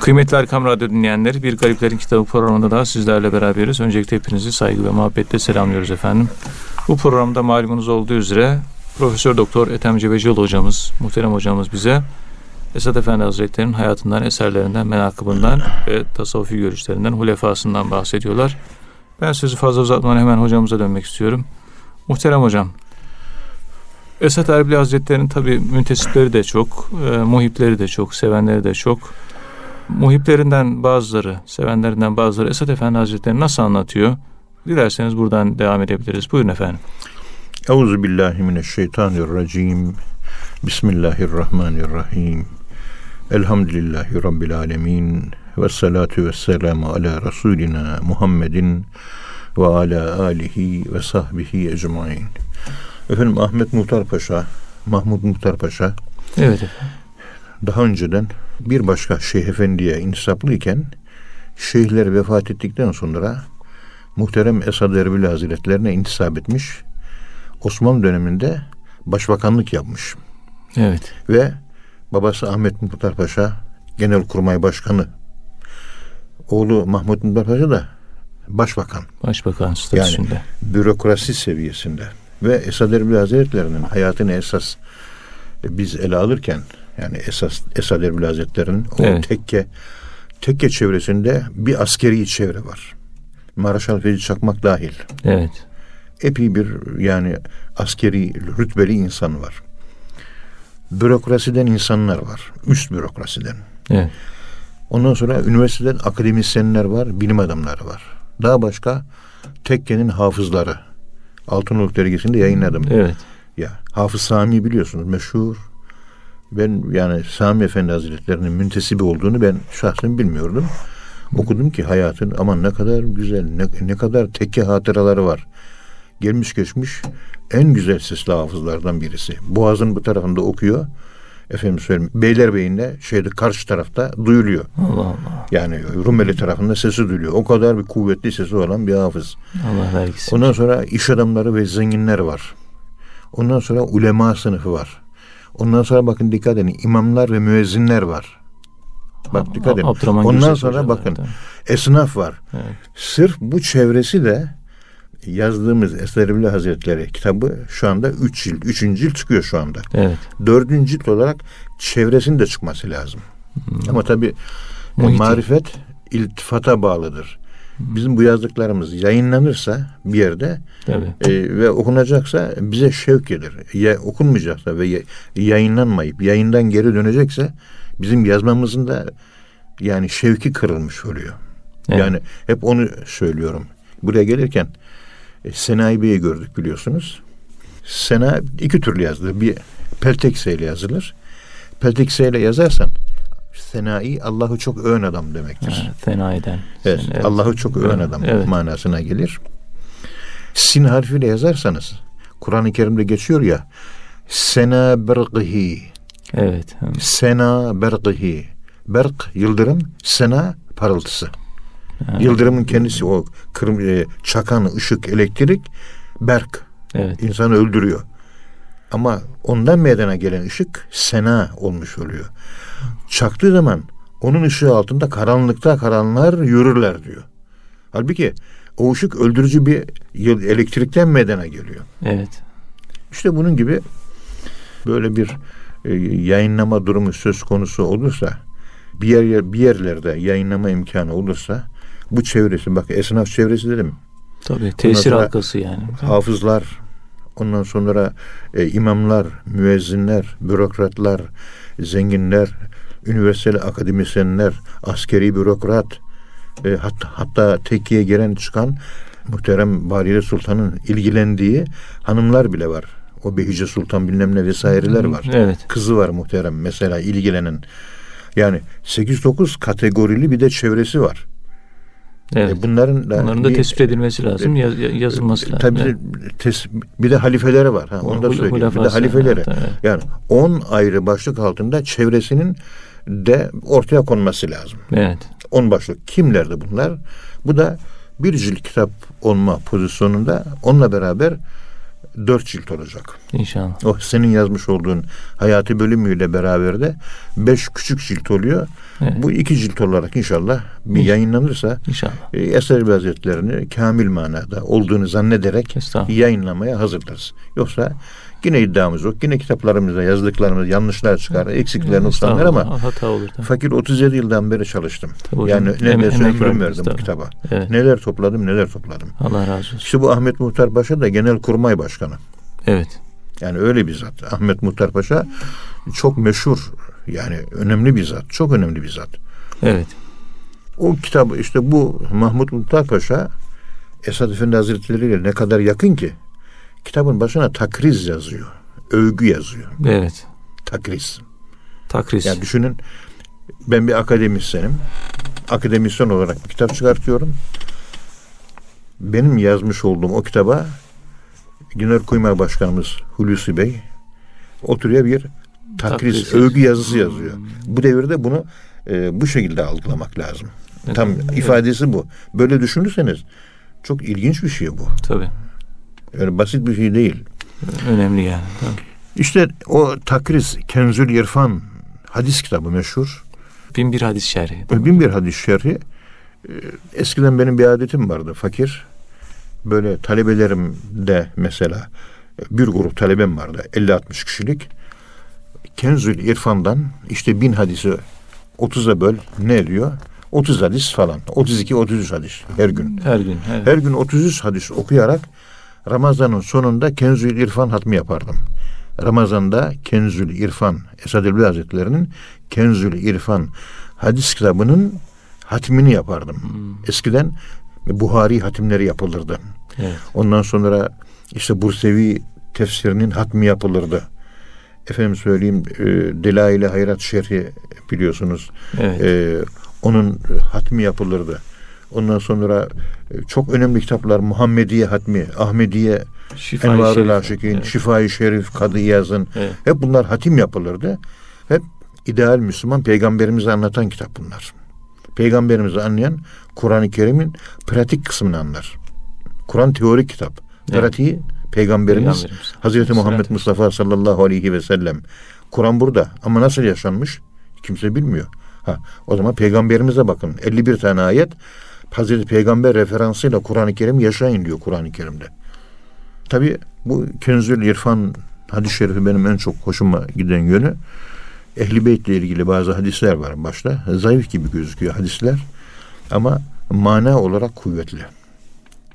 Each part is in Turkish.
Kıymetli Erkam Radyo dinleyenleri bir Gariplerin Kitabı programında daha sizlerle beraberiz. Öncelikle hepinizi saygı ve muhabbetle selamlıyoruz efendim. Bu programda malumunuz olduğu üzere Profesör Doktor Ethem Cebecioğlu hocamız, muhterem hocamız bize Esad Efendi Hazretleri'nin hayatından, eserlerinden, menakıbından ve tasavvufi görüşlerinden, hulefasından bahsediyorlar. Ben sözü fazla uzatmadan hemen hocamıza dönmek istiyorum. Muhterem hocam, Esad Erbil Hazretleri'nin tabi müntesipleri de çok, e, muhipleri de çok, sevenleri de çok. Muhiplerinden bazıları, sevenlerinden bazıları Esad Efendi Hazretleri nasıl anlatıyor? Dilerseniz buradan devam edebiliriz. Buyurun efendim. Euzu billahi mineşşeytanirracim. Bismillahirrahmanirrahim. Elhamdülillahi rabbil alamin. Ve salatu ve selamu ala Resulina Muhammedin ve ala alihi ve sahbihi ecmain. Efendim Ahmet Muhtar Paşa, Mahmud Muhtar Paşa Evet efendim. Daha önceden bir başka Şeyh Efendi'ye insaplıyken şeyhler vefat ettikten sonra muhterem Esad Erbil Hazretlerine intisap etmiş. Osmanlı döneminde başbakanlık yapmış. Evet. Ve babası Ahmet Muhtar Paşa Genelkurmay Başkanı. Oğlu Mahmut Muhtar Paşa da başbakan. Başbakan statüsünde. Yani bürokrasi seviyesinde. Ve Esad Erbil Hazretleri'nin hayatını esas biz ele alırken yani esas Esad Erbil Hazretleri'nin o Evet. tekke tekke çevresinde bir askeri çevre var. Maraşal Fevzi Çakmak dahil. Evet. Epey bir yani askeri rütbeli insan var. Bürokrasiden insanlar var. Üst bürokrasiden. Evet. Ondan sonra üniversiteden akademisyenler var, bilim adamları var. Daha başka tekkenin hafızları. Altınoluk dergisinde yayınladım. Evet. Ya Hafız Sami biliyorsunuz meşhur. Ben yani Sami Efendi Hazretleri'nin müntesibi olduğunu ben şahsen bilmiyordum. Okudum ki hayatın aman ne kadar güzel, ne, ne kadar tekke hatıraları var. Gelmiş geçmiş en güzel sesli hafızlardan birisi. Boğaz'ın bu tarafında okuyor. Efendim söyleyeyim Beylerbeyi'nde şeyde karşı tarafta duyuluyor. Allah Allah. Yani Rumeli tarafında sesi duyuluyor. O kadar bir kuvvetli sesi olan bir hafız. Allah vergisi. Ondan sonra iş adamları ve zenginler var. Ondan sonra ulema sınıfı var. Ondan sonra bakın dikkat edin imamlar ve müezzinler var. Bak dikkat edin. Abdurrahman Ondan Gürses sonra bakın var, esnaf var. Evet. Sırf bu çevresi de yazdığımız Eserivli Hazretleri kitabı şu anda 3 cilt, 3. cilt çıkıyor şu anda. Evet. Dördüncü cilt olarak çevresinin de çıkması lazım. Ama tabii Muhiti. marifet iltifata bağlıdır. Bizim bu yazdıklarımız yayınlanırsa bir yerde e, ve okunacaksa bize şevk gelir. Ya, okunmayacaksa ve ya- yayınlanmayıp yayından geri dönecekse bizim yazmamızın da yani şevki kırılmış oluyor. Evet. Yani hep onu söylüyorum. Buraya gelirken e, Senai Bey'i gördük biliyorsunuz. Sena iki türlü yazılır. Bir Peltekse ile yazılır. Peltekse ile yazarsan Senai Allah'ı çok öven adam demektir. Ha, fena eden. Evet, Sen- Allah'ı çok öven adam Evet. manasına gelir. Sin harfiyle yazarsanız Kur'an-ı Kerim'de geçiyor ya Sena berqihi Evet. Sena berqihi Berk yıldırım, sena parıltısı. Ha, Yıldırımın kendisi o kırm- e, çakan ışık, elektrik berk Evet. insanı öldürüyor. Ama ondan meydana gelen ışık sena olmuş oluyor. Çaktığı zaman onun ışığı altında karanlıkta karanlar yürürler diyor. Halbuki o ışık öldürücü bir elektrikten meydana geliyor. Evet. İşte bunun gibi böyle bir e, yayınlama durumu söz konusu olursa bir yer bir yerlerde yayınlama imkanı olursa bu çevresi bak esnaf çevresi dedim Tabii. Tesir halkası yani. hafızlar, ondan sonra e, imamlar, müezzinler, bürokratlar, zenginler, üniversiteli akademisyenler, askeri bürokrat, e, hatta, hatta tekkiye gelen çıkan muhterem Barire Sultan'ın ilgilendiği hanımlar bile var. O Behice Sultan bilmem ne vesaireler var. Evet. Kızı var muhterem mesela ilgilenen. Yani 8-9 kategorili bir de çevresi var. Evet. E, bunların da Bunların da bir- tespit edilmesi lazım, yaz- yazılması lazım. Tabii Evet. tes- bir de halifeleri var. Ha, onu da söyleyeyim. Bir de halifeleri. evet, evet. Yani 10 ayrı başlık altında çevresinin de ortaya konması lazım. Evet. 10 başlık. Kimlerdi bunlar? Bu da bir cilt kitap olma pozisyonunda onunla beraber dört cilt olacak. İnşallah. O senin yazmış olduğun hayati bölümüyle beraber de beş küçük cilt oluyor. Evet. Bu iki cilt olarak inşallah bir İnşallah. yayınlanırsa İnşallah. e, Eser Hazretlerini kamil manada olduğunu zannederek yayınlamaya hazırlarız. Yoksa yine iddiamız yok. Yine kitaplarımızda yazdıklarımız yanlışlar çıkar, eksikler, noksanlar ama hata olur. Tabii. fakir 37 yıldan beri çalıştım. Tabii hocam. yani Em- neredeyse emek ömrüm verdim bu kitaba. Evet. Neler topladım, neler topladım. Allah razı olsun. İşte bu Ahmet Muhtar Paşa da Genel Kurmay Başkanı. Evet. Yani öyle bir zat. Ahmet Muhtar Paşa çok meşhur yani önemli bir zat. Çok önemli bir zat. Evet. O kitabı işte bu Mahmut Muhtar Paşa Esad Efendi Hazretleri ile ne kadar yakın ki kitabın başına takriz yazıyor. Övgü yazıyor. Evet. Takriz. Takris. Yani düşünün ben bir akademisyenim. Akademisyen olarak bir kitap çıkartıyorum. Benim yazmış olduğum o kitaba Genelkurmay Başkanımız Hulusi Bey oturuyor bir takriz, Takriz övgü yazısı yazıyor. Bu devirde bunu e, bu şekilde algılamak lazım. Tam Evet. ifadesi bu. Böyle düşünürseniz çok ilginç bir şey bu. Tabii. Öyle basit bir şey değil. Önemli yani. Tabii. İşte o takriz Kenzül İrfan hadis kitabı meşhur. Bin bir hadis şerhi. Bin bir hadis şerhi. Ee, Eskiden benim bir adetim vardı fakir. Böyle talebelerim de mesela bir grup talebem vardı 50-60 kişilik. Kenzül İrfan'dan işte bin hadisi 30'a böl ne ediyor? 30 hadis falan. 32-33 hadis her gün. Her gün. Evet. Her gün 33 hadis okuyarak Ramazan'ın sonunda Kenzül İrfan hatmi yapardım. Ramazan'da Kenzül İrfan, Esad Elbi Hazretleri'nin Kenzül İrfan hadis kitabının hatmini yapardım. Eskiden Buhari hatimleri yapılırdı. Evet. Ondan sonra işte Bursevi tefsirinin hatmi yapılırdı. Efendim söyleyeyim e, Delail-i Hayrat Şerhi biliyorsunuz. Evet. E, onun hatmi yapılırdı. Ondan sonra e, çok önemli kitaplar Muhammediye hatmi, Ahmediye, Şifa-i Envar-ı Şerif. Laşıkîn, Evet. Şifa-i Şerif, Kadı İyaz'ın Evet. hep bunlar hatim yapılırdı. Hep ideal Müslüman peygamberimizi anlatan kitap bunlar. Peygamberimizi anlayan Kur'an-ı Kerim'in pratik kısmını anlar. Kur'an teorik kitap. Evet. Pratiği Peygamberimiz, Peygamberimiz. Hazreti Muhammed Sallallahu Mustafa sallallahu aleyhi ve sellem. Kur'an burada ama nasıl yaşanmış kimse bilmiyor. Ha, o zaman peygamberimize bakın. 51 tane ayet Hazreti Peygamber referansıyla Kur'an-ı Kerim yaşayın diyor Kur'an-ı Kerim'de. Tabi bu Kenzül İrfan hadis-i şerifi benim en çok hoşuma giden yönü. Ehli Beyt ile ilgili bazı hadisler var başta. Zayıf gibi gözüküyor hadisler. Ama mana olarak kuvvetli.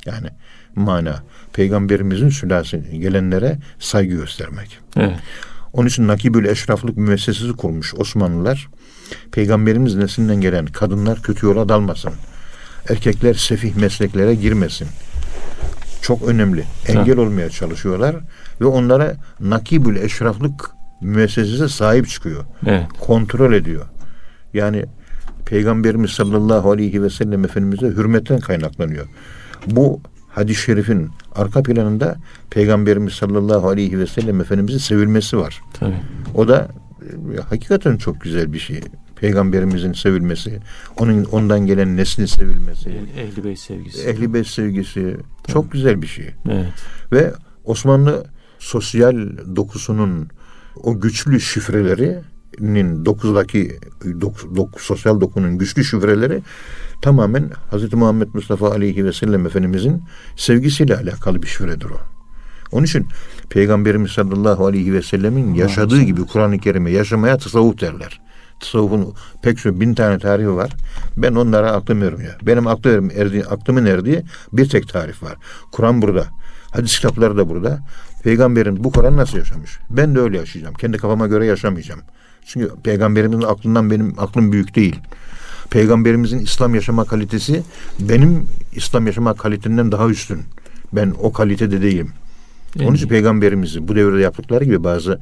Yani mana. Peygamberimizin sülalesi gelenlere saygı göstermek. Evet. Onun için Nakibül Eşraflık müessesesi kurmuş Osmanlılar. Peygamberimiz neslinden gelen kadınlar kötü yola dalmasın. Erkekler sefih mesleklere girmesin. Çok önemli. Engel olmaya çalışıyorlar ve onlara Nakibül Eşraflık müessesesi sahip çıkıyor. Evet. Kontrol ediyor. Yani Peygamberimiz sallallahu aleyhi ve sellem Efendimiz'e hürmetten kaynaklanıyor. Bu hadis-i şerifin arka planında Peygamberimiz sallallahu aleyhi ve sellem Efendimiz'in sevilmesi var. Tabii. O da e, hakikaten çok güzel bir şey. Peygamberimizin sevilmesi, onun ondan gelen neslin sevilmesi, Eh- Ehli Beyt sevgisi. ehli beyt sevgisi çok güzel bir şey. Evet. Ve Osmanlı sosyal dokusunun o güçlü şifrelerinin dokuzdaki dok, dok- sosyal dokunun güçlü şifreleri tamamen Hz. Muhammed Mustafa aleyhi ve sellem Efendimizin sevgisiyle alakalı bir şifredir o. Onun için Peygamberimiz sallallahu aleyhi ve sellemin yaşadığı gibi Kur'an-ı Kerim'e yaşamaya tasavvuf derler. Tasavvufun pek çok bin tane tarifi var. Ben onlara aklım ermiyor. Benim aklım erdiği, aklımın erdiği bir tek tarif var. Kur'an burada. Hadis kitapları da burada. Peygamberin bu Kur'an nasıl yaşamış? Ben de öyle yaşayacağım. Kendi kafama göre yaşamayacağım. Çünkü peygamberimizin aklından benim aklım büyük değil. Peygamberimizin İslam yaşama kalitesi benim İslam yaşama kalitemden daha üstün. Ben o kalitede değilim. Onun için peygamberimizi bu devirde yaptıkları gibi bazı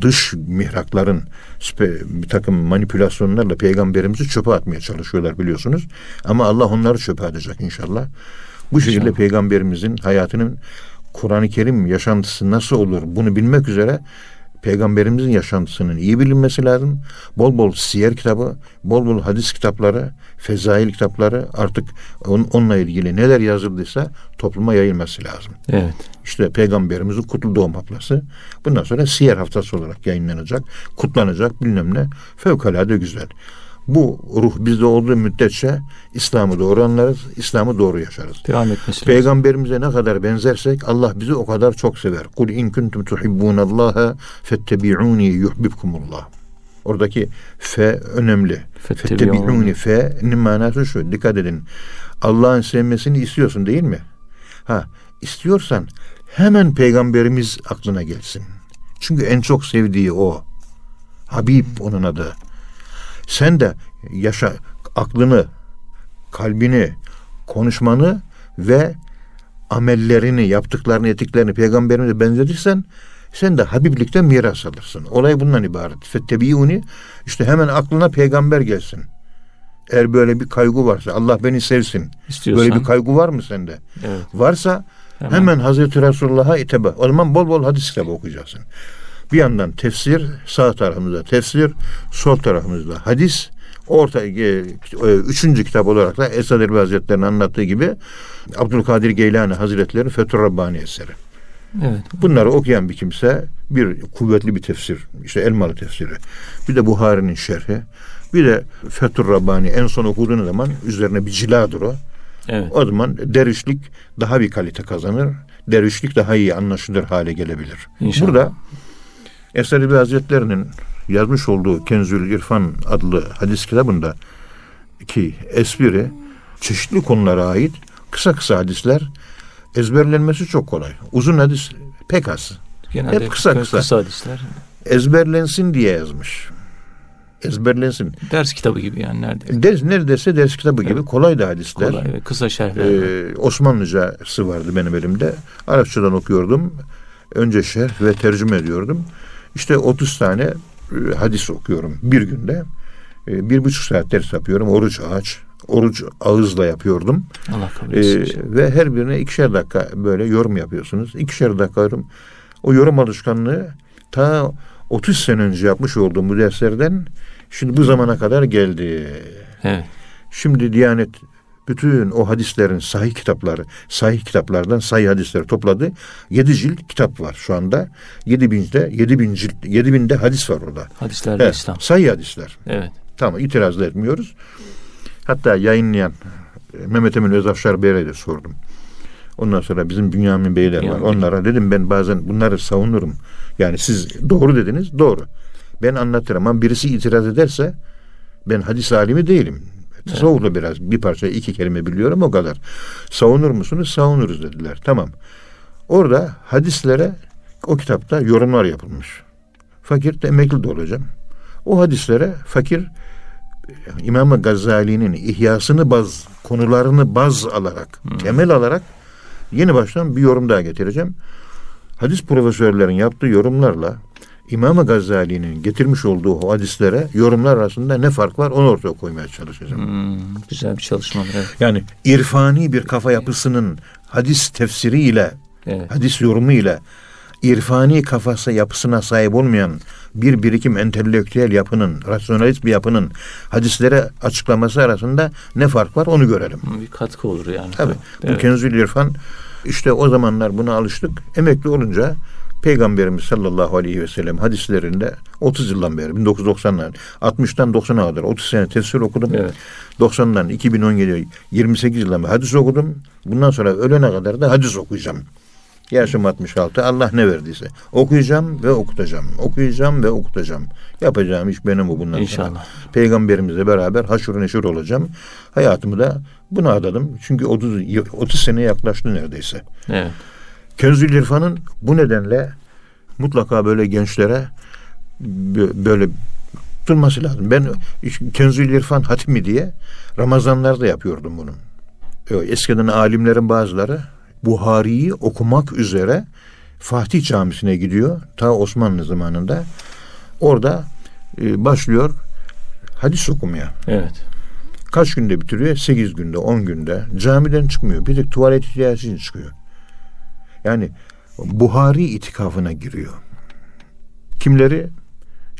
dış mihrakların bir takım manipülasyonlarla peygamberimizi çöpe atmaya çalışıyorlar biliyorsunuz. Ama Allah onları çöpe atacak inşallah. Bu şekilde İnşallah. peygamberimizin hayatının Kur'an-ı Kerim yaşantısı nasıl olur bunu bilmek üzere Peygamberimizin yaşantısının iyi bilinmesi lazım. Bol bol siyer kitabı, bol bol hadis kitapları, fezail kitapları artık on, onunla ilgili neler yazıldıysa topluma yayılması lazım. Evet. İşte Peygamberimizin kutlu doğum haftası. Bundan sonra siyer haftası olarak yayınlanacak, kutlanacak bilmem ne. Fevkalade güzel. Bu ruh bizde olduğu müddetçe İslam'ı doğru anlarız, İslam'ı doğru yaşarız. Devam etmesi. Peygamberimize ne kadar benzersek Allah bizi o kadar çok sever. Kul in kuntum tuhibbunallaha fettebi'uni yuhibbukumullah. Oradaki fe önemli. Fettebi'uni fe'nin manası şu. Dikkat edin. Allah'ın sevmesini istiyorsun değil mi? Ha, istiyorsan hemen peygamberimiz aklına gelsin. Çünkü en çok sevdiği o. Habib onun adı. Sen de yaşa aklını, kalbini, konuşmanı ve amellerini, yaptıklarını, etiklerini peygamberimize benzetirsen sen de Habiblikten miras alırsın. Olay bundan ibaret. Fettebiuni işte hemen aklına peygamber gelsin. Eğer böyle bir kaygı varsa Allah beni sevsin. İstiyorsan, Böyle bir kaygı var mı sende? Evet. Varsa hemen, hemen Hazreti Resulullah'a itebe. O zaman bol bol hadis kitabı okuyacaksın. Bir yandan tefsir, sağ tarafımızda tefsir, sol tarafımızda hadis, orta e, üçüncü kitap olarak da Esad Erbil Hazretleri'nin anlattığı gibi Abdülkadir Geylani Hazretleri Fethur Rabbani eseri. Evet. Bunları okuyan bir kimse bir kuvvetli bir tefsir, işte Elmalı tefsiri, bir de Buhari'nin şerhi, bir de Fethur Rabbani en son okuduğun zaman üzerine bir ciladır o. Evet. O zaman dervişlik daha bir kalite kazanır. Dervişlik daha iyi anlaşılır hale gelebilir. İnşallah. Burada Esad-ı Hazretleri'nin yazmış olduğu Kenzül İrfan adlı hadis kitabında ki espri çeşitli konulara ait kısa kısa hadisler ezberlenmesi çok kolay. Uzun hadis pek az. Genelde Hep kısa kısa. kısa hadisler. Ezberlensin diye yazmış. Ezberlensin. Ders kitabı gibi yani neredeyse. Ders, neredeyse ders kitabı gibi kolay da hadisler. Kolay ve kısa şerhler. Ee, Osmanlıcası vardı benim elimde. Arapçadan okuyordum. Önce şerh ve tercüme ediyordum. İşte 30 tane e, hadis okuyorum bir günde. E, bir buçuk saat ders yapıyorum. Oruç ağaç. Oruç ağızla yapıyordum. Allah kabul Ee, etsin. ve her birine ikişer dakika böyle yorum yapıyorsunuz. İkişer dakika yorum. O yorum alışkanlığı ta 30 sene önce yapmış olduğum bu derslerden şimdi bu zamana kadar geldi. evet. Şimdi Diyanet bütün o hadislerin sahih kitapları, sahih kitaplardan sahih hadisleri topladı. Yedi cilt kitap var şu anda. Yedi binde, yedi bin cilt, yedi binde hadis var orada. Hadislerle Evet, İslam. sahih hadisler. Evet. Tamam itiraz da etmiyoruz. Hatta yayınlayan e, Mehmet Emin Özafşar Bey'e de sordum. Ondan sonra bizim Bünyamin Beyler var. Bey. Onlara dedim ben bazen bunları savunurum. Yani siz doğru dediniz doğru. Ben anlatırım ama birisi itiraz ederse ben hadis alimi değilim. Tasavvufla biraz bir parça iki kelime biliyorum o kadar. Savunur musunuz? Savunuruz dediler. Tamam. Orada hadislere o kitapta yorumlar yapılmış. Fakir de emekli de olacağım. O hadislere fakir İmam Gazali'nin ihyasını baz, konularını baz alarak, temel alarak yeni baştan bir yorum daha getireceğim. Hadis profesörlerin yaptığı yorumlarla İmam Gazali'nin getirmiş olduğu hadislere yorumlar arasında ne fark var onu ortaya koymaya çalışacağım. Hmm, güzel bir çalışma. Evet. Yani irfani bir kafa yapısının hadis tefsiriyle, evet. hadis yorumuyla irfani kafası yapısına sahip olmayan bir birikim entelektüel yapının, rasyonalist bir yapının hadislere açıklaması arasında ne fark var onu görelim. Bir katkı olur yani. Tabii. Bu Evet. Kenzül İrfan işte o zamanlar buna alıştık. Emekli olunca Peygamberimiz sallallahu aleyhi ve sellem hadislerinde 30 yıldan beri 1990'lar 60'tan 90'a kadar 30 sene tefsir okudum. Evet. 90'dan 2017 28 yıldan beri hadis okudum. Bundan sonra ölene kadar da hadis okuyacağım. Yaşım 66. Allah ne verdiyse. Okuyacağım ve okutacağım. Okuyacağım ve okutacağım. Yapacağım iş benim bu bundan sonra. İnşallah. Peygamberimizle beraber haşır neşir olacağım. Hayatımı da buna adadım. Çünkü 30, 30 sene yaklaştı neredeyse. Evet. Kenzül İrfan'ın bu nedenle mutlaka böyle gençlere bö- böyle tutulması lazım. Ben Kenzül İrfan hatimi diye Ramazanlarda yapıyordum bunu. Eskiden alimlerin bazıları Buhari'yi okumak üzere Fatih Camisi'ne gidiyor. Ta Osmanlı zamanında. Orada e, başlıyor hadis okumaya. Evet. Kaç günde bitiriyor? 8 günde, 10 günde. Camiden çıkmıyor. Bir tek tuvalet ihtiyacı için çıkıyor. Yani Buhari itikafına giriyor. Kimleri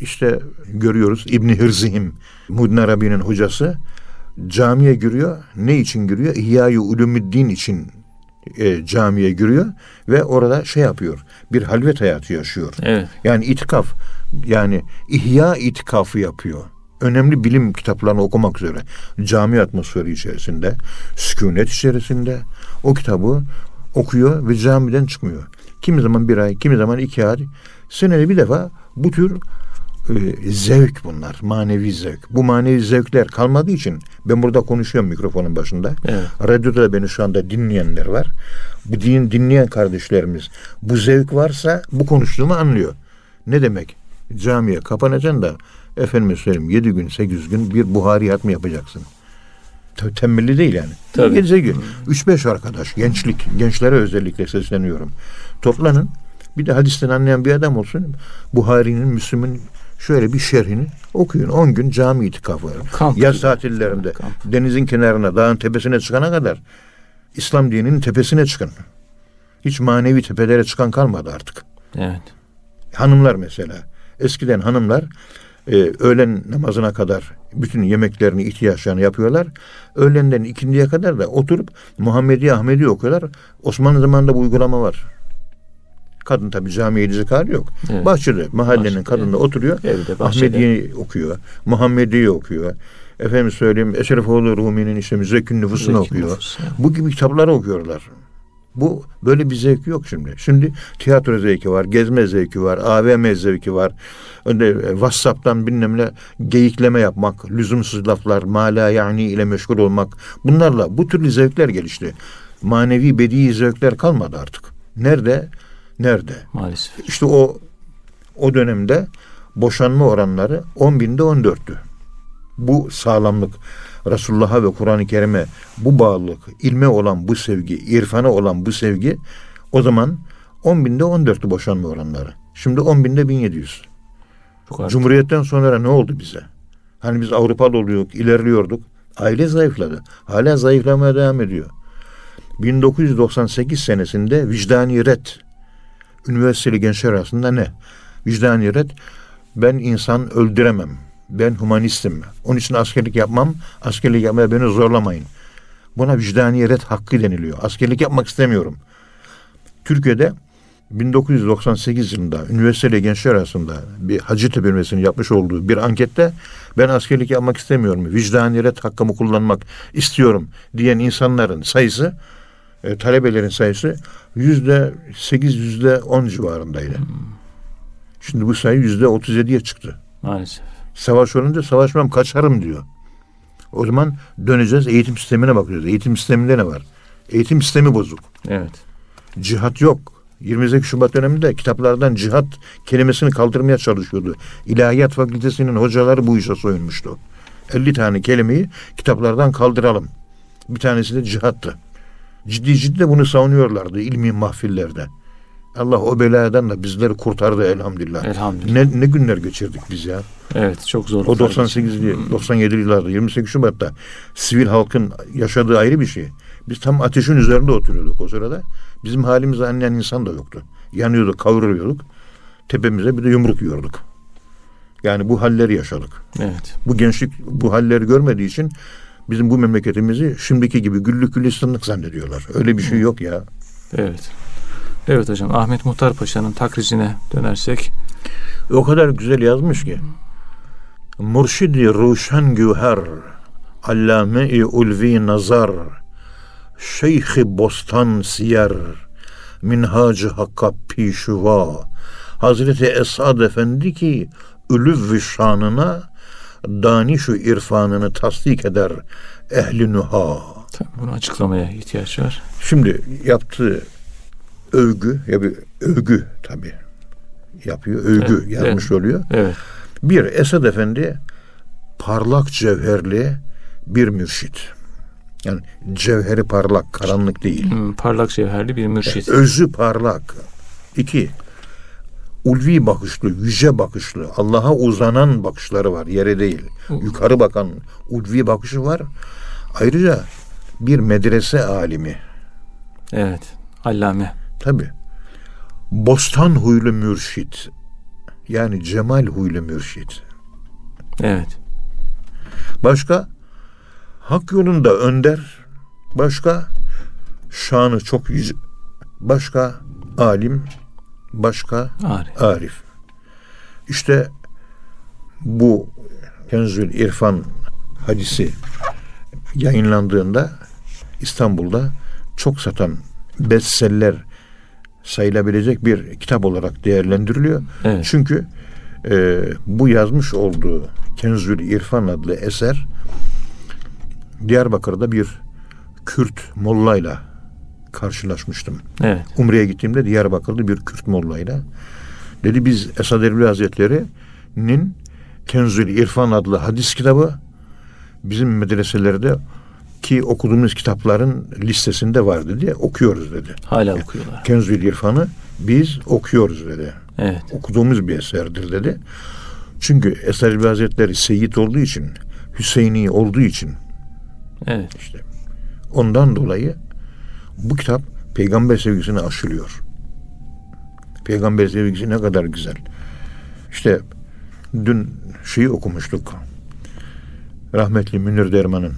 işte görüyoruz İbni Hırzihim Mudin Arabi'nin hocası camiye giriyor. Ne için giriyor? İhya-i Ulumuddin için e, camiye giriyor ve orada şey yapıyor. Bir halvet hayatı yaşıyor. Evet. Yani itikaf yani ihya itikafı yapıyor. Önemli bilim kitaplarını okumak üzere cami atmosferi içerisinde, sükunet içerisinde o kitabı okuyor ve camiden çıkmıyor. Kimi zaman bir ay, kimi zaman iki ay. Senede bir defa bu tür e, zevk bunlar, manevi zevk. Bu manevi zevkler kalmadığı için ben burada konuşuyorum mikrofonun başında. Evet. Radyoda da beni şu anda dinleyenler var. Bu din dinleyen kardeşlerimiz bu zevk varsa bu konuştuğumu anlıyor. Ne demek? Camiye kapanacaksın da efendim söyleyeyim 7 gün 8 gün bir buhariyat mı yapacaksın? Tembelli değil yani. Tabii. 7 gün. 3-5 arkadaş gençlik gençlere özellikle sesleniyorum. Toplanın bir de hadisten anlayan bir adam olsun. Buhari'nin, Müslüm'ün şöyle bir şerhini okuyun. 10 gün cami itikafı. Kamp Yaz tatillerinde Kamp. denizin kenarına, dağın tepesine çıkana kadar İslam dininin tepesine çıkın. Hiç manevi tepelere çıkan kalmadı artık. Evet. Hanımlar mesela. Eskiden hanımlar e, öğlen namazına kadar bütün yemeklerini, ihtiyaçlarını yapıyorlar. Öğlenden ikindiye kadar da oturup Muhammedi Ahmedi okuyorlar. Osmanlı zamanında bu uygulama var. Kadın tabi camiye gidecek hali yok. Evet. Bahçede, mahallenin Bahçede, kadını oturuyor. Evde, bahçede. Ahmediye okuyor. Muhammedi'yi okuyor. Efendim söyleyeyim Eşrefoğlu Rumi'nin işte Müzekkün Nüfusunu okuyor. Nüfus, evet. Bu gibi kitapları okuyorlar. Bu böyle bir zevk yok şimdi. Şimdi tiyatro zevki var, gezme zevki var, AVM zevki var. Önde e, WhatsApp'tan bilmem ne geyikleme yapmak, lüzumsuz laflar, mala yani ile meşgul olmak. Bunlarla bu türlü zevkler gelişti. Manevi bedi zevkler kalmadı artık. Nerede? Nerede? Maalesef. İşte o o dönemde boşanma oranları 10 binde 14'tü. Bu sağlamlık Resulullah'a ve Kur'an-ı Kerim'e bu bağlılık, ilme olan bu sevgi, irfana olan bu sevgi o zaman 10 binde 14'tü boşanma oranları. Şimdi 10 binde 1700. Çok artık. Cumhuriyetten sonra ne oldu bize? Hani biz Avrupalı oluyorduk, ilerliyorduk. Aile zayıfladı. Hala zayıflamaya devam ediyor. 1998 senesinde vicdani red üniversiteli gençler arasında ne? Vicdani red ben insan öldüremem. Ben humanistim. Onun için askerlik yapmam. Askerlik yapmaya beni zorlamayın. Buna vicdani red hakkı deniliyor. Askerlik yapmak istemiyorum. Türkiye'de 1998 yılında üniversiteli gençler arasında bir Hacettepe Üniversitesi'nin yapmış olduğu bir ankette ben askerlik yapmak istemiyorum. Vicdani red hakkımı kullanmak istiyorum diyen insanların sayısı e, talebelerin sayısı yüzde sekiz yüzde on civarındaydı. Şimdi bu sayı yüzde otuz yediye çıktı. Maalesef. Savaş olunca savaşmam kaçarım diyor. O zaman döneceğiz eğitim sistemine bakıyoruz. Eğitim sisteminde ne var? Eğitim sistemi bozuk. Evet. Cihat yok. 28 Şubat döneminde kitaplardan cihat kelimesini kaldırmaya çalışıyordu. İlahiyat Fakültesinin hocaları bu işe soyunmuştu. 50 tane kelimeyi kitaplardan kaldıralım. Bir tanesi de cihattı. Ciddi ciddi de bunu savunuyorlardı ilmi mahfillerde. Allah o beladan da bizleri kurtardı elhamdülillah. Elhamdülillah. Ne, ne günler geçirdik biz ya. Evet. Çok zor. O 98 97 yıllarda 28 Şubat'ta sivil halkın yaşadığı ayrı bir şey. Biz tam ateşin üzerinde oturuyorduk o sırada. Bizim halimizi anlayan insan da yoktu. Yanıyorduk, kavruluyorduk. Tepemize bir de yumruk yiyorduk. Yani bu halleri yaşadık. Evet. Bu gençlik bu halleri görmediği için bizim bu memleketimizi şimdiki gibi güllük gülistanlık zannediyorlar. Öyle bir şey yok ya. Evet. Evet hocam. Ahmet Muhtar Paşa'nın takricine dönersek. O kadar güzel yazmış ki. Murşidi ruşen güher, allame-i ulvi nazar, şeyhi bostan siyer, minhacı hakka pişuva. Hazreti Esad Efendi ki ülüv şanına danişu irfanını tasdik eder ehli nuha. Tabii bunu açıklamaya ihtiyaç var. Şimdi yaptığı övgü ya bir övgü tabi yapıyor övgü Evet, yazmış oluyor. Evet. Bir Esad Efendi parlak cevherli bir mürşit. Yani cevheri parlak, karanlık değil. Hmm, parlak cevherli bir mürşit. Özü parlak. İki, ulvi bakışlı, yüce bakışlı, Allah'a uzanan bakışları var, yere değil. Yukarı bakan ulvi bakışı var. Ayrıca bir medrese alimi. Evet. Allame. Tabi. Bostan huylu mürşit. Yani cemal huylu mürşit. Evet. Başka hak yolunda önder. Başka şanı çok yüce. Başka alim. Başka Arif. Arif. İşte bu Kenzül İrfan hadisi yayınlandığında İstanbul'da çok satan bestseller sayılabilecek bir kitap olarak değerlendiriliyor. Evet. Çünkü e, bu yazmış olduğu Kenzül İrfan adlı eser Diyarbakır'da bir Kürt mollayla karşılaşmıştım. Evet. Umre'ye gittiğimde Diyarbakır'da bir Kürt mollayla dedi biz Esad Erbil Hazretleri'nin Kenzül İrfan adlı hadis kitabı bizim medreselerde ki okuduğumuz kitapların listesinde var dedi. Okuyoruz dedi. Hala okuyorlar. Kenzül İrfan'ı biz okuyoruz dedi. Evet. Okuduğumuz bir eserdir dedi. Çünkü Esad Erbil Hazretleri Seyyid olduğu için, Hüseyini olduğu için Evet. işte ondan dolayı bu kitap peygamber sevgisini aşılıyor. Peygamber sevgisi ne kadar güzel. İşte dün şeyi okumuştuk. Rahmetli Münir Derman'ın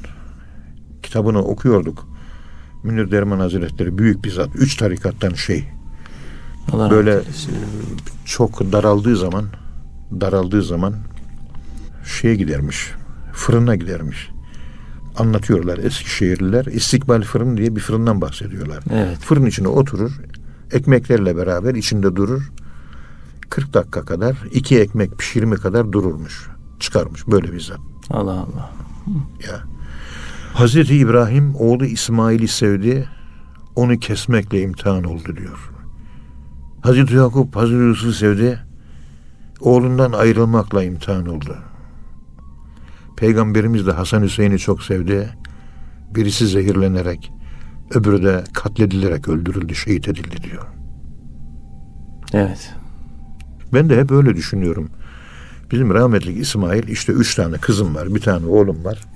kitabını okuyorduk. Münir Derman Hazretleri büyük bir zat. Üç tarikattan şey. Allah Böyle çok daraldığı zaman daraldığı zaman şeye gidermiş. Fırına gidermiş. Anlatıyorlar Eskişehirliler. İstikbal fırın diye bir fırından bahsediyorlar. Evet. Fırın içine oturur. Ekmeklerle beraber içinde durur. 40 dakika kadar iki ekmek pişirme kadar dururmuş. Çıkarmış böyle bir zat. Allah Allah. Ya. Hazreti İbrahim oğlu İsmail'i sevdi. Onu kesmekle imtihan oldu diyor. Hazreti Yakup Hazreti Yusuf'u sevdi. Oğlundan ayrılmakla imtihan oldu. Peygamberimiz de Hasan Hüseyin'i çok sevdi. Birisi zehirlenerek, öbürü de katledilerek öldürüldü, şehit edildi diyor. Evet. Ben de hep öyle düşünüyorum. Bizim rahmetli İsmail işte üç tane kızım var, bir tane oğlum var.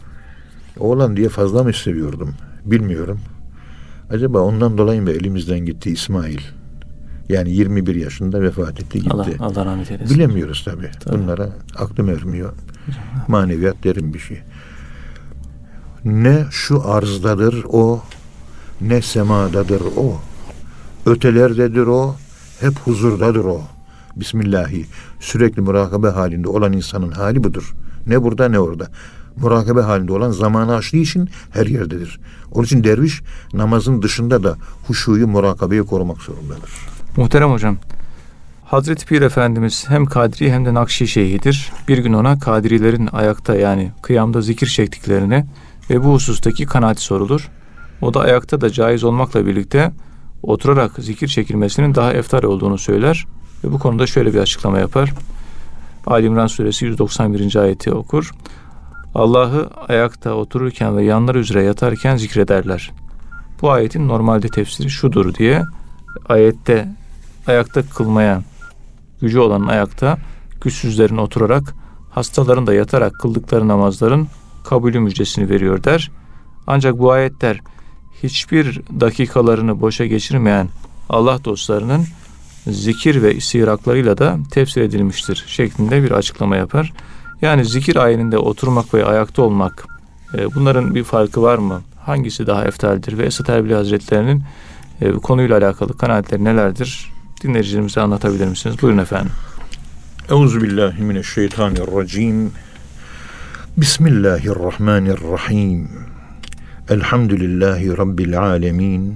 Oğlan diye fazla mı seviyordum bilmiyorum. Acaba ondan dolayı mı elimizden gitti İsmail? Yani 21 yaşında vefat etti gitti. Allah, Allah rahmet eylesin. Bilemiyoruz tabii. Tabii. Bunlara aklım ermiyor. Maneviyat derin bir şey. Ne şu arzdadır o, ne semadadır o. Ötelerdedir o, hep huzurdadır o. Bismillahi. Sürekli murakabe halinde olan insanın hali budur. Ne burada ne orada. Murakabe halinde olan zamanı aştığı için her yerdedir. Onun için derviş namazın dışında da huşuyu, murakabeyi korumak zorundadır. Muhterem hocam, Hazreti Pir Efendimiz hem Kadri hem de Nakşi şeyhidir. Bir gün ona Kadrilerin ayakta yani kıyamda zikir çektiklerini ve bu husustaki kanaati sorulur. O da ayakta da caiz olmakla birlikte oturarak zikir çekilmesinin daha eftar olduğunu söyler ve bu konuda şöyle bir açıklama yapar. Ali İmran suresi 191. ayeti okur. Allah'ı ayakta otururken ve yanları üzere yatarken zikrederler. Bu ayetin normalde tefsiri şudur diye ayette ayakta kılmaya gücü olan ayakta güçsüzlerin oturarak hastaların da yatarak kıldıkları namazların kabulü müjdesini veriyor der. Ancak bu ayetler hiçbir dakikalarını boşa geçirmeyen Allah dostlarının zikir ve istiraklarıyla da tefsir edilmiştir şeklinde bir açıklama yapar. Yani zikir ayininde oturmak ve ayakta olmak e, bunların bir farkı var mı? Hangisi daha eftaldir? Ve Esat Erbil Hazretleri'nin e, konuyla alakalı kanaatleri nelerdir? Dinleyicilerimize anlatabilir misiniz? Buyurun efendim. Euzu billahi mineşşeytanirracim. Bismillahirrahmanirrahim. Elhamdülillahi rabbil alamin.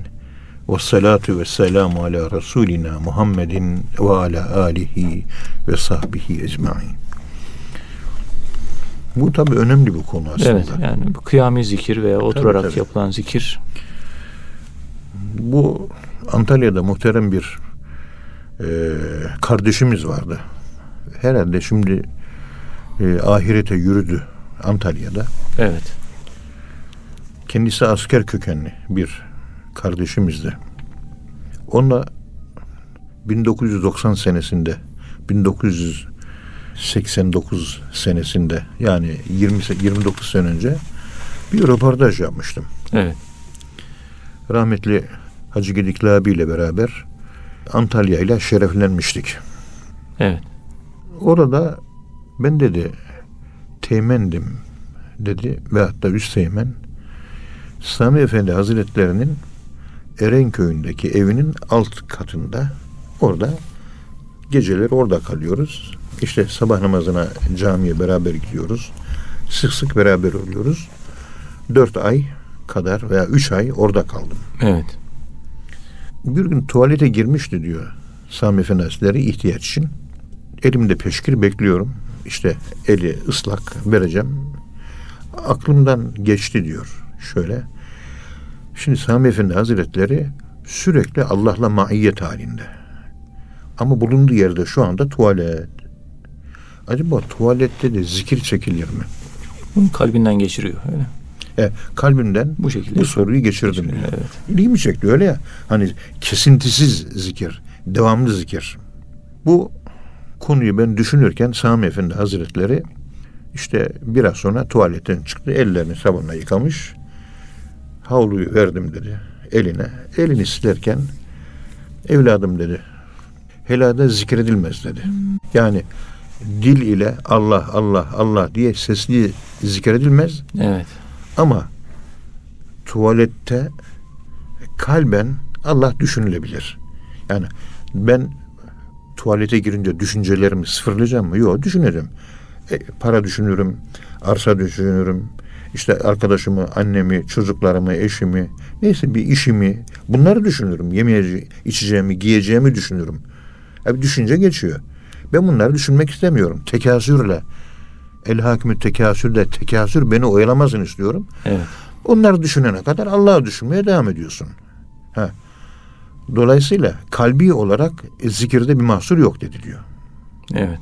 Ve salatu ve selamu ala Resulina Muhammedin ve ala alihi ve sahbihi ecmain. Bu tabi önemli bir konu aslında. Evet yani kıyami zikir veya oturarak tabii. yapılan zikir. Bu Antalya'da muhterem bir e, kardeşimiz vardı. Herhalde şimdi e, ahirete yürüdü Antalya'da. Evet. Kendisi asker kökenli bir kardeşimizdi. Onunla 1990 senesinde 1989 senesinde yani 20 29 sene önce bir röportaj yapmıştım. Evet. Rahmetli Hacı Gedikli abiyle beraber Antalya ile şereflenmiştik. Evet. orada ben dedi teğmendim dedi ve hatta üst teğmen Sami Efendi Hazretlerinin Erenköy'ündeki evinin alt katında orada geceler orada kalıyoruz. İşte sabah namazına camiye beraber gidiyoruz. Sık sık beraber oluyoruz. Dört ay kadar veya üç ay orada kaldım. Evet. Bir gün tuvalete girmişti diyor Sami Efendi Hazretleri ihtiyaç için. Elimde peşkir bekliyorum. İşte eli ıslak vereceğim. Aklımdan geçti diyor şöyle. Şimdi Sami Efendi Hazretleri sürekli Allah'la maiyet halinde. Ama bulunduğu yerde şu anda tuvalet. Acaba tuvalette de zikir çekilir mi? Bunu kalbinden geçiriyor. Öyle. E, kalbimden Bu şekilde. bu soruyu geçirdim. Geçiriyor, diyor. Evet. İlgimi çekti öyle ya. Hani kesintisiz zikir, devamlı zikir. Bu konuyu ben düşünürken Sami Efendi Hazretleri işte biraz sonra tuvaletten çıktı. Ellerini sabunla yıkamış. Havluyu verdim dedi eline. Elini silerken evladım dedi. Helada zikredilmez dedi. Yani dil ile Allah Allah Allah diye sesli zikredilmez. Evet. Ama tuvalette kalben Allah düşünülebilir. Yani ben tuvalete girince düşüncelerimi sıfırlayacağım mı? Yok düşünürüm. E, para düşünürüm, arsa düşünürüm, işte arkadaşımı, annemi, çocuklarımı, eşimi, neyse bir işimi bunları düşünürüm. Yemeyeceğimi, içeceğimi, giyeceğimi düşünürüm. Abi düşünce geçiyor. Ben bunları düşünmek istemiyorum. Tekasürle, el hakimü tekasürle, tekasür beni oyalamasın istiyorum. Evet. Onları düşünene kadar Allah'ı düşünmeye devam ediyorsun. Ha. Dolayısıyla kalbi olarak e, zikirde bir mahsur yok dedi diyor. Evet.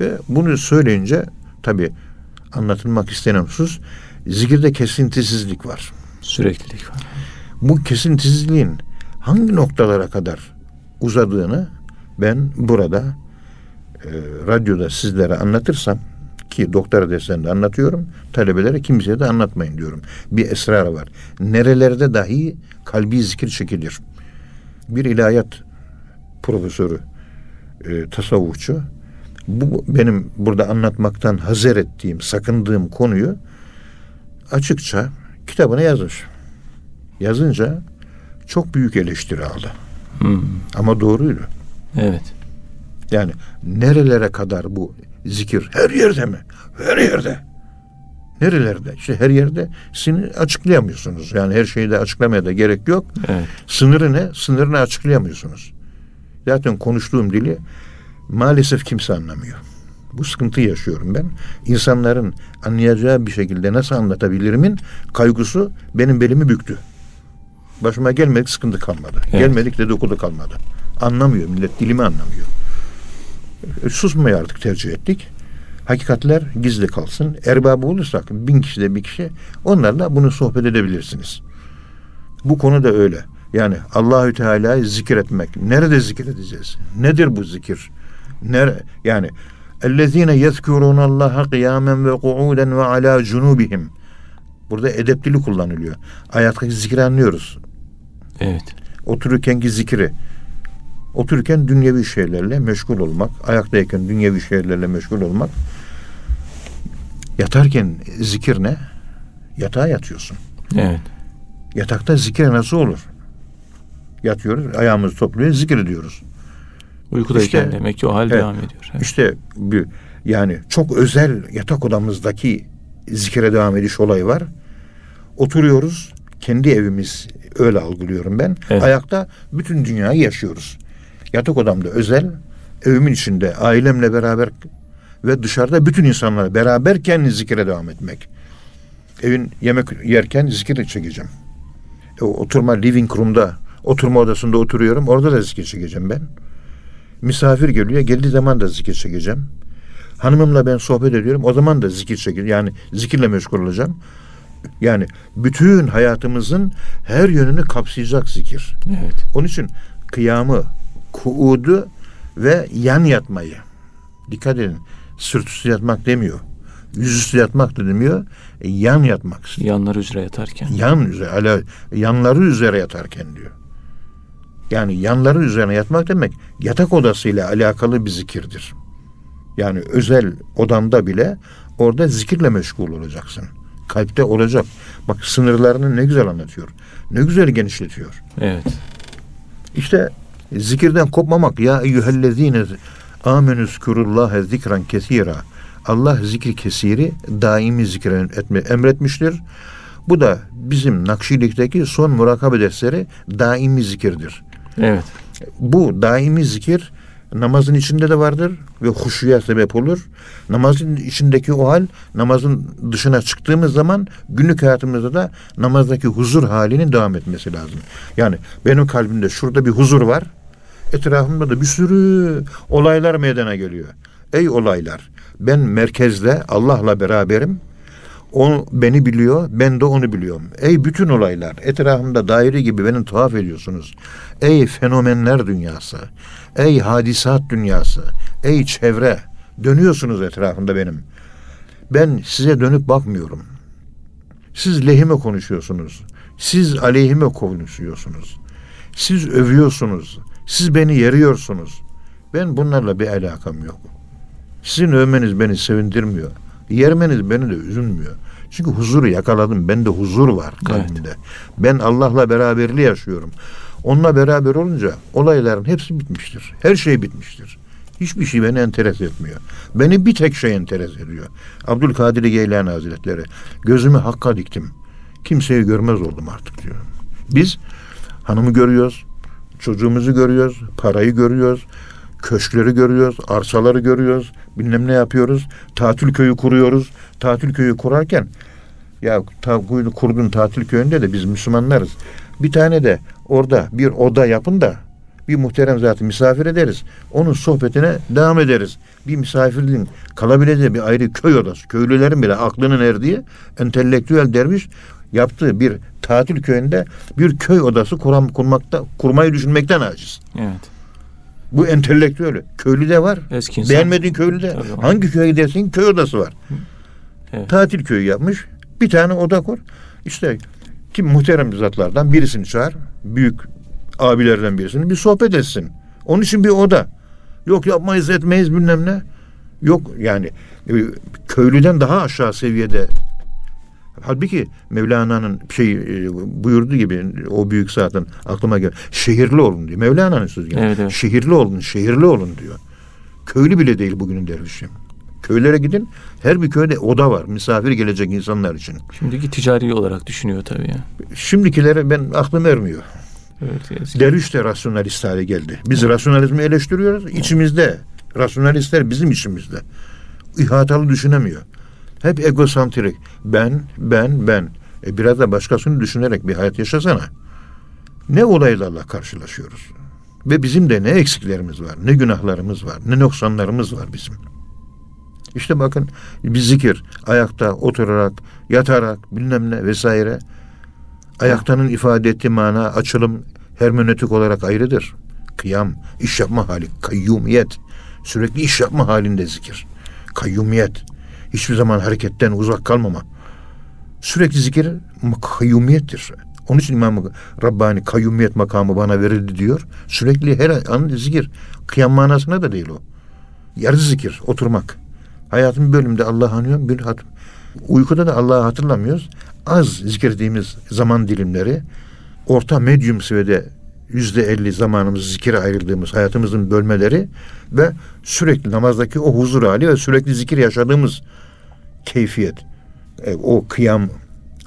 Ve bunu söyleyince tabi anlatılmak istenen husus zikirde kesintisizlik var. Süreklilik var. Bu kesintisizliğin hangi noktalara kadar uzadığını ben burada radyoda sizlere anlatırsam ki doktora derslerinde anlatıyorum. Talebelere kimseye de anlatmayın diyorum. Bir esrar var. Nerelerde dahi kalbi zikir çekilir. Bir ilahiyat profesörü, e, tasavvufçu bu benim burada anlatmaktan hazer ettiğim, sakındığım konuyu açıkça kitabına yazmış. Yazınca çok büyük eleştiri aldı. Hmm. Ama doğruydu. Evet. Yani nerelere kadar bu zikir? Her yerde mi? Her yerde. Nerelerde? İşte her yerde seni açıklayamıyorsunuz. Yani her şeyi de açıklamaya da gerek yok. Evet. Sınırı ne? Sınırını açıklayamıyorsunuz. Zaten konuştuğum dili maalesef kimse anlamıyor. Bu sıkıntı yaşıyorum ben. İnsanların anlayacağı bir şekilde nasıl anlatabilirimin kaygısı benim belimi büktü. Başıma gelmedik sıkıntı kalmadı. Evet. Gelmedik dedikodu kalmadı. Anlamıyor millet dilimi anlamıyor. Susmayı artık tercih ettik. Hakikatler gizli kalsın. Erbabı olursak bin kişide bir kişi onlarla bunu sohbet edebilirsiniz. Bu konu da öyle. Yani Allahü Teala'yı zikretmek. Nerede zikredeceğiz? Nedir bu zikir? Nere yani yezkurunallaha kıyamen ve kuuden ve ala cunubihim. Burada edep dili kullanılıyor. Ayattaki zikri anlıyoruz. Evet. Otururkenki zikri. Otururken dünyevi şeylerle meşgul olmak, ayaktayken dünyevi şeylerle meşgul olmak. Yatarken zikir ne? Yatağa yatıyorsun. Evet. Yatakta zikir nasıl olur? Yatıyoruz, ayağımızı topluyor, zikir ediyoruz. Uykudayken İşte- demek ki o hal Evet. devam ediyor. Evet. İşte bir yani çok özel yatak odamızdaki zikire devam ediş olayı var. Oturuyoruz. Kendi evimiz öyle algılıyorum ben. Evet. Ayakta bütün dünyayı yaşıyoruz. Yatak odamda özel, evimin içinde ailemle beraber ve dışarıda bütün insanlarla beraberken zikire devam etmek. Evin yemek yerken zikir çekeceğim. E, oturma living room'da, oturma odasında oturuyorum. Orada da zikir çekeceğim ben. Misafir geliyor. Geldiği zaman da zikir çekeceğim. Hanımımla ben sohbet ediyorum. O zaman da zikir çekeceğim. Yani zikirle meşgul olacağım. Yani bütün hayatımızın her yönünü kapsayacak zikir. Evet. Onun için kıyamı, kuudu ve yan yatmayı. Dikkat edin. Sırt üstü yatmak demiyor. Yüzüstü yatmak da demiyor. E, yan yatmak. Yanları üzere yatarken. Yan üzere, ala, yanları üzere yatarken diyor. Yani yanları üzerine yatmak demek yatak odasıyla alakalı bir zikirdir. Yani özel odanda bile orada zikirle meşgul olacaksın. Kalpte olacak. Bak sınırlarını ne güzel anlatıyor. Ne güzel genişletiyor. Evet. İşte zikirden kopmamak. Ya eyyühellezine amenüzkurullaha zikran kesira. Allah zikri kesiri daimi zikretme emretmiştir. Bu da bizim Nakşilik'teki son murakabe dersleri daimi zikirdir. Evet. Bu daimi zikir namazın içinde de vardır ve huşuya sebep olur. Namazın içindeki o hal namazın dışına çıktığımız zaman günlük hayatımızda da namazdaki huzur halinin devam etmesi lazım. Yani benim kalbimde şurada bir huzur var. Etrafımda da bir sürü olaylar meydana geliyor. Ey olaylar ben merkezde Allah'la beraberim. O beni biliyor, ben de onu biliyorum. Ey bütün olaylar, etrafımda daire gibi beni tuhaf ediyorsunuz. Ey fenomenler dünyası, ey hadisat dünyası, ey çevre, dönüyorsunuz etrafında benim. Ben size dönüp bakmıyorum. Siz lehime konuşuyorsunuz. Siz aleyhime konuşuyorsunuz. Siz övüyorsunuz. Siz beni yeriyorsunuz. Ben bunlarla bir alakam yok. Sizin övmeniz beni sevindirmiyor. Yermeniz beni de üzülmüyor. Çünkü huzuru yakaladım. Bende huzur var kalbimde. Evet. Ben Allah'la beraberliği yaşıyorum. Onunla beraber olunca olayların hepsi bitmiştir. Her şey bitmiştir. Hiçbir şey beni enteres etmiyor. Beni bir tek şey enteres ediyor. Abdülkadir Geylani Hazretleri. Gözümü hakka diktim. Kimseyi görmez oldum artık diyor. Biz hanımı görüyoruz, çocuğumuzu görüyoruz, parayı görüyoruz, köşkleri görüyoruz, arsaları görüyoruz, bilmem ne yapıyoruz. Tatil köyü kuruyoruz. Tatil köyü kurarken ya ta, kurdun tatil köyünde de biz Müslümanlarız. Bir tane de orada bir oda yapın da bir muhterem zatı misafir ederiz. Onun sohbetine devam ederiz. Bir misafirliğin kalabileceği bir ayrı köy odası. Köylülerin bile aklının erdiği entelektüel derviş yaptığı bir tatil köyünde bir köy odası kuram, kurmakta kurmayı düşünmekten aciz. Evet. Bu entelektüel. Köylü de var. Eski insan. Beğenmediğin köylü de. Tabii. Hangi köye gidersin köy odası var. Evet. Tatil köyü yapmış. Bir tane oda kur. İşte kim muhterem zatlardan birisini çağır. Büyük abilerden birisini bir sohbet etsin. Onun için bir oda. Yok yapmayız etmeyiz bilmem ne. Yok yani e, köylüden daha aşağı seviyede Halbuki Mevlana'nın şey e, buyurduğu gibi o büyük zaten aklıma gel. Şehirli olun diyor. Mevlana'nın sözü. Yani. Evet, evet. Şehirli olun, şehirli olun diyor. Köylü bile değil bugünün dervişi. Köylere gidin. Her bir köyde oda var. Misafir gelecek insanlar için. Şimdiki ticari olarak düşünüyor tabii ya. Şimdikilere ben aklım ermiyor. Evet, Derviş de rasyonalist hale geldi. Biz rasyonalizmi eleştiriyoruz. İçimizde. Rasyonalistler bizim içimizde. İhatalı düşünemiyor. Hep egosantrik. Ben, ben, ben. E biraz da başkasını düşünerek bir hayat yaşasana. Ne olaylarla karşılaşıyoruz. Ve bizim de ne eksiklerimiz var, ne günahlarımız var, ne noksanlarımız var bizim. İşte bakın bir zikir, ayakta, oturarak, yatarak, bilmem ne vesaire. Ayaktanın ifade ettiği mana, açılım, hermenötik olarak ayrıdır. Kıyam, iş yapma hali, kayyumiyet. Sürekli iş yapma halinde zikir. Kayyumiyet. Hiçbir zaman hareketten uzak kalmama. Sürekli zikir kayyumiyettir. Onun için İmam Rabbani kayyumiyet makamı bana verildi diyor. Sürekli her an zikir. Kıyam manasına da değil o. Yarı zikir, oturmak. Hayatın bir bölümünde Allah'ı anıyorum, bir hat uykuda da Allah'ı hatırlamıyoruz. Az zikirdiğimiz zaman dilimleri, orta medyum seviyede yüzde elli zamanımızı zikire ayırdığımız hayatımızın bölmeleri ve sürekli namazdaki o huzur hali ve sürekli zikir yaşadığımız keyfiyet. E, o kıyam,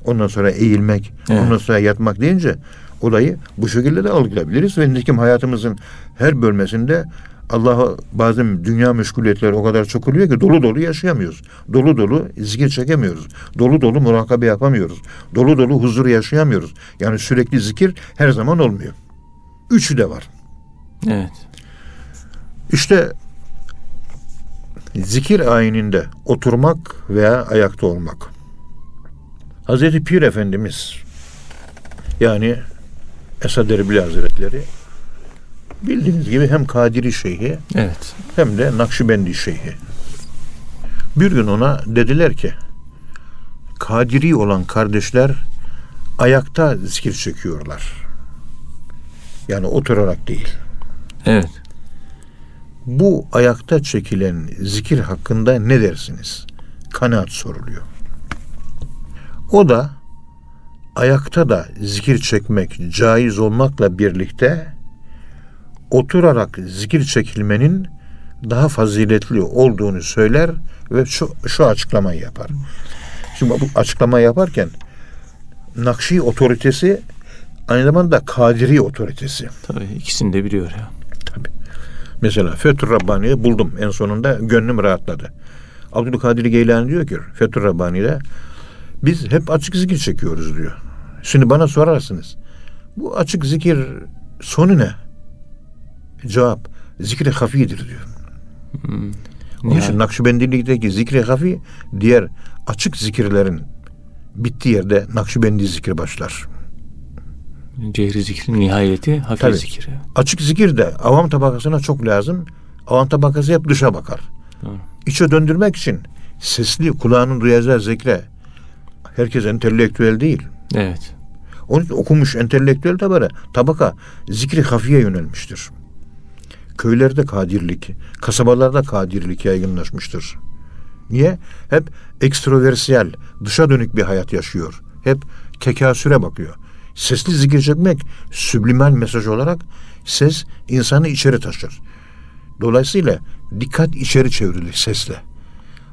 ondan sonra eğilmek, Evet. ondan sonra yatmak deyince olayı bu şekilde de algılayabiliriz ve nitekim hayatımızın her bölmesinde Allah'a bazen dünya meşguliyetleri o kadar çok oluyor ki dolu dolu yaşayamıyoruz. Dolu dolu zikir çekemiyoruz. Dolu dolu murakabe yapamıyoruz. Dolu dolu huzur yaşayamıyoruz. Yani sürekli zikir her zaman olmuyor. Üçü de var. Evet. İşte zikir ayininde oturmak veya ayakta olmak. Hazreti Pir Efendimiz yani Esad Erbil Hazretleri bildiğiniz gibi hem Kadiri Şeyhi Evet. hem de Nakşibendi Şeyhi. Bir gün ona dediler ki Kadiri olan kardeşler ayakta zikir çekiyorlar. Yani oturarak değil. Evet. Bu ayakta çekilen zikir hakkında ne dersiniz? Kanaat soruluyor. O da ayakta da zikir çekmek caiz olmakla birlikte oturarak zikir çekilmenin daha faziletli olduğunu söyler ve şu, şu açıklamayı yapar. Şimdi bu açıklama yaparken Nakşi otoritesi aynı zamanda Kadiri otoritesi. Tabii ikisini de biliyor ya. Mesela Fethur Rabbani'yi buldum en sonunda gönlüm rahatladı. Abdülkadir Geylani diyor ki Fethur Rabbani'de biz hep açık zikir çekiyoruz diyor. Şimdi bana sorarsınız. Bu açık zikir sonu ne? Cevap zikri hafidir diyor. Hmm. Onun için Nakşibendilik'teki zikri hafi diğer açık zikirlerin bittiği yerde Nakşibendi zikir başlar. Cehri zikrin nihayeti hafif Tabii. zikir. Açık zikir de avam tabakasına çok lazım. Avam tabakası hep dışa bakar. Doğru. İçe döndürmek için sesli kulağının duyacağı zikre herkes entelektüel değil. Evet. Onun için okumuş entelektüel tabara, tabaka zikri hafiye yönelmiştir. Köylerde kadirlik, kasabalarda kadirlik yaygınlaşmıştır. Niye? Hep ekstroversiyel, dışa dönük bir hayat yaşıyor. Hep tekasüre bakıyor. Sesli zikir çekmek süblimal mesaj olarak ses insanı içeri taşır. Dolayısıyla dikkat içeri çevrilir sesle.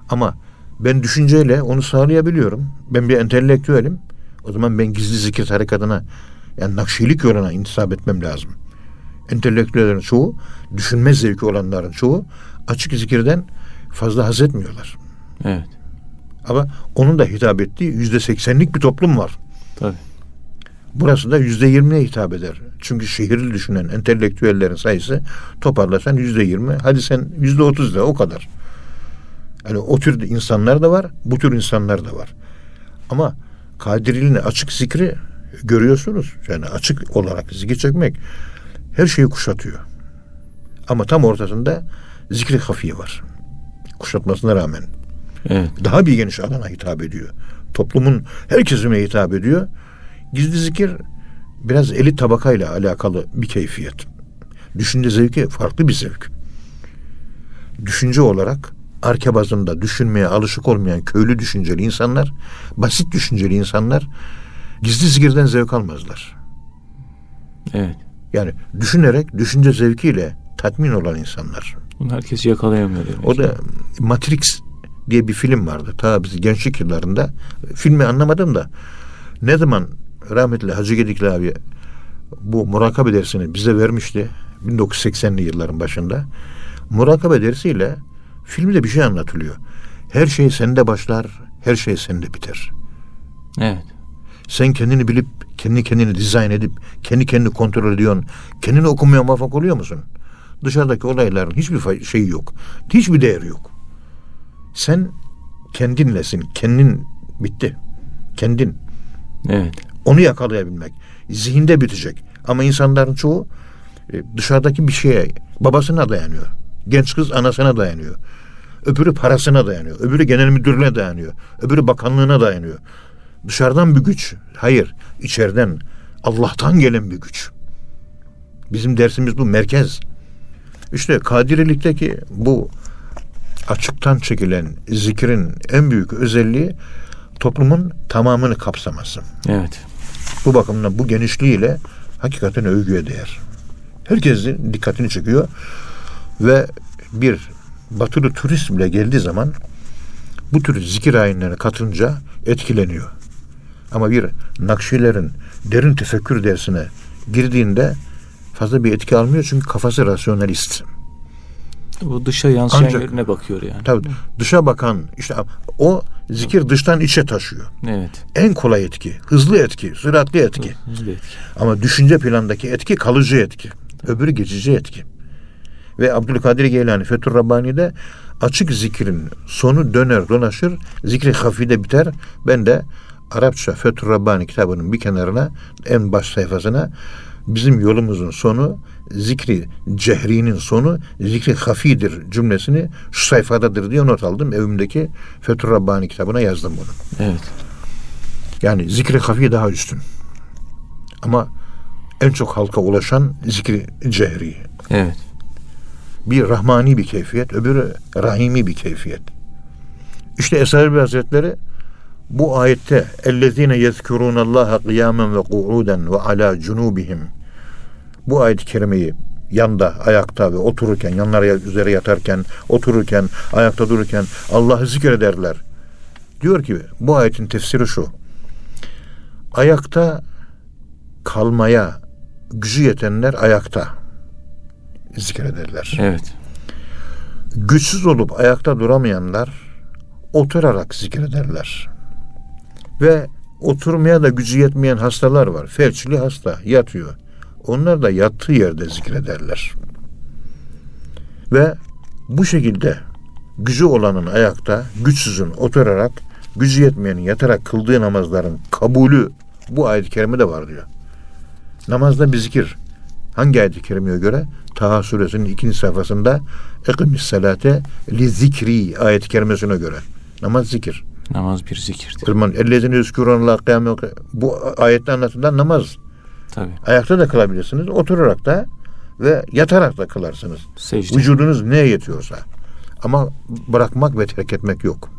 Ama ben düşünceyle onu sağlayabiliyorum. Ben bir entelektüelim. O zaman ben gizli zikir tarikatına yani nakşilik yoluna intisap etmem lazım. Entelektüellerin çoğu, düşünme zevki olanların çoğu açık zikirden fazla haz etmiyorlar. Evet. Ama onun da hitap ettiği yüzde seksenlik bir toplum var. Tabii. Burası da yüzde yirmiye hitap eder. Çünkü şehirli düşünen entelektüellerin sayısı toparlasan yüzde yirmi. Hadi sen yüzde otuz de o kadar. Yani o tür insanlar da var, bu tür insanlar da var. Ama Kadiriliğin açık zikri görüyorsunuz. Yani açık olarak zikir çekmek her şeyi kuşatıyor. Ama tam ortasında zikri hafiye var. Kuşatmasına rağmen Evet. daha bir geniş alana hitap ediyor. Toplumun her kesimine hitap ediyor. Gizli zikir biraz elit tabakayla alakalı bir keyfiyet. Düşünce zevki farklı bir zevk. Düşünce olarak arka bazında düşünmeye alışık olmayan köylü düşünceli insanlar, basit düşünceli insanlar gizli zikirden zevk almazlar. Evet. Yani düşünerek düşünce zevkiyle tatmin olan insanlar. Bunu herkes yakalayamıyor demek. O da Matrix diye bir film vardı. Ta biz gençlik yıllarında. Filmi anlamadım da ne zaman rahmetli Hacı Gedikli abi bu murakabe dersini bize vermişti 1980'li yılların başında. Murakabe dersiyle filmde bir şey anlatılıyor. Her şey sende başlar, her şey sende biter. Evet. Sen kendini bilip, kendi kendini dizayn edip, kendi kendini kontrol ediyorsun. Kendini okumaya muvaffak oluyor musun? Dışarıdaki olayların hiçbir şeyi yok. Hiçbir değeri yok. Sen kendinlesin. Kendin bitti. Kendin. Evet. Onu yakalayabilmek. Zihinde bitecek. Ama insanların çoğu e, dışarıdaki bir şeye, babasına dayanıyor. Genç kız anasına dayanıyor. Öbürü parasına dayanıyor. Öbürü genel müdürlüğüne dayanıyor. Öbürü bakanlığına dayanıyor. Dışarıdan bir güç. Hayır, içeriden Allah'tan gelen bir güç. Bizim dersimiz bu merkez. İşte Kadirilikteki bu açıktan çekilen zikrin en büyük özelliği toplumun tamamını kapsaması. Evet. Bu bakımdan bu genişliğiyle hakikaten övgüye değer. Herkesin dikkatini çekiyor ve bir batılı turist bile geldiği zaman bu tür zikir ayinlerine katılınca etkileniyor. Ama bir Nakşilerin derin tefekkür dersine girdiğinde fazla bir etki almıyor çünkü kafası rasyonalist. Bu dışa yansıyan Ancak- yerine bakıyor yani. Tabii dışa bakan işte o zikir dıştan içe taşıyor. Evet. En kolay etki, hızlı etki, süratli etki. Hızlı etki. Ama düşünce plandaki etki kalıcı etki. Öbürü geçici etki. Ve Abdülkadir Geylani Fethur Rabbani'de açık zikrin sonu döner dolaşır. Zikri hafide biter. Ben de Arapça Fethur Rabbani kitabının bir kenarına en baş sayfasına bizim yolumuzun sonu zikri cehrinin sonu zikri hafidir cümlesini şu sayfadadır diye not aldım. Evimdeki Fethur Rabbani kitabına yazdım bunu. Evet. Yani zikri hafi daha üstün. Ama en çok halka ulaşan zikri cehri. Evet. Bir rahmani bir keyfiyet, öbürü rahimi bir keyfiyet. İşte Esad Hazretleri bu ayette ellezine yezkurunallaha kıyamen ve qu'uden ve ala cunubihim bu ayet-i kerimeyi yanda, ayakta ve otururken, yanlara üzere yatarken, otururken, ayakta dururken Allah'ı zikrederler. Diyor ki bu ayetin tefsiri şu. Ayakta kalmaya gücü yetenler ayakta zikrederler. Evet. Güçsüz olup ayakta duramayanlar oturarak zikrederler. Ve oturmaya da gücü yetmeyen hastalar var. Felçli hasta yatıyor. Onlar da yattığı yerde zikrederler. Ve bu şekilde gücü olanın ayakta, güçsüzün oturarak, gücü yetmeyenin yatarak kıldığı namazların kabulü bu ayet-i kerimede var diyor. Namazda bir zikir. Hangi ayet-i kerimeye göre? Taha suresinin ikinci sayfasında Ekimis salate li zikri ayet-i kerimesine göre. Namaz zikir. Namaz bir zikirdir. O zaman ellezine yüzkürünallah kıyame bu ayette anlatılan namaz. Tabii. Ayakta da kılabilirsiniz, oturarak da ve yatarak da kılarsınız. Secde. Vücudunuz neye yetiyorsa. Ama bırakmak ve terk etmek yok.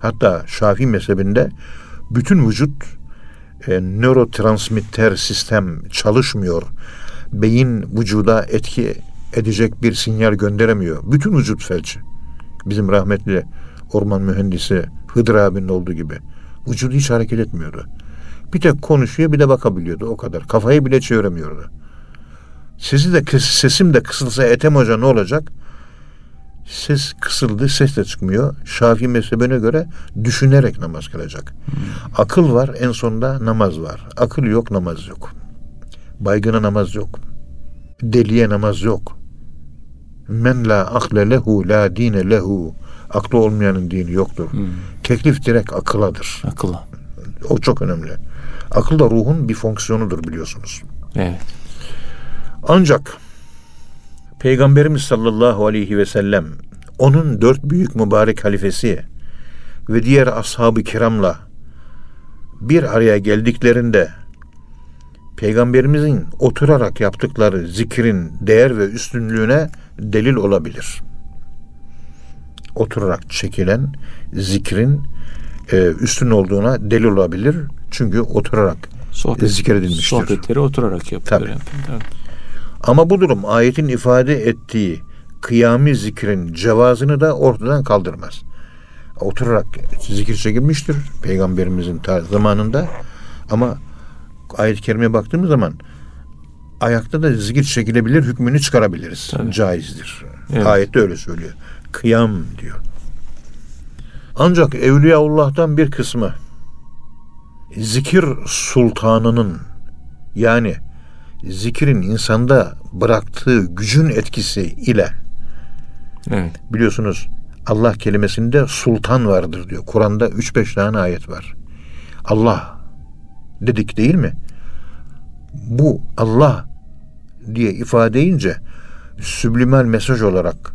Hatta Şafii mezhebinde bütün vücut e, nörotransmitter sistem çalışmıyor. Beyin vücuda etki edecek bir sinyal gönderemiyor. Bütün vücut felç. Bizim rahmetli orman mühendisi Hıdır abinin olduğu gibi. Vücudu hiç hareket etmiyordu. Bir tek konuşuyor bir de bakabiliyordu o kadar. Kafayı bile çeviremiyordu. Sesi de sesim de kısılsa Ethem Hoca ne olacak? Ses kısıldı, ses de çıkmıyor. Şafii mezhebine göre düşünerek namaz kılacak. Akıl var, en sonunda namaz var. Akıl yok, namaz yok. Baygına namaz yok. Deliye namaz yok. Men la akle lehu la dine lehu. Aklı olmayanın dini yoktur. Hmm. Teklif direkt akıladır. Akılla. O çok önemli. Akıl da ruhun bir fonksiyonudur biliyorsunuz. Evet. Ancak Peygamberimiz sallallahu aleyhi ve sellem onun dört büyük mübarek halifesi ve diğer ashab-ı kiramla bir araya geldiklerinde Peygamberimizin oturarak yaptıkları zikrin değer ve üstünlüğüne delil olabilir. Oturarak çekilen zikrin e, üstün olduğuna delil olabilir. Çünkü oturarak Sohbet, zikredilmiştir. Sohbetleri oturarak yapılır. Tabii. Ama bu durum ayetin ifade ettiği kıyami zikrin cevazını da ortadan kaldırmaz. Oturarak zikir çekilmiştir peygamberimizin zamanında ama ayet-i kerimeye baktığımız zaman ayakta da zikir çekilebilir hükmünü çıkarabiliriz. Tabii. Caizdir. Evet. Ayette öyle söylüyor. Kıyam diyor. Ancak Evliyaullah'tan bir kısmı zikir sultanının yani zikrin insanda bıraktığı gücün etkisi ile Evet. biliyorsunuz Allah kelimesinde sultan vardır diyor. Kur'an'da 3-5 tane ayet var. Allah dedik değil mi? Bu Allah diye ifade edince süblimal mesaj olarak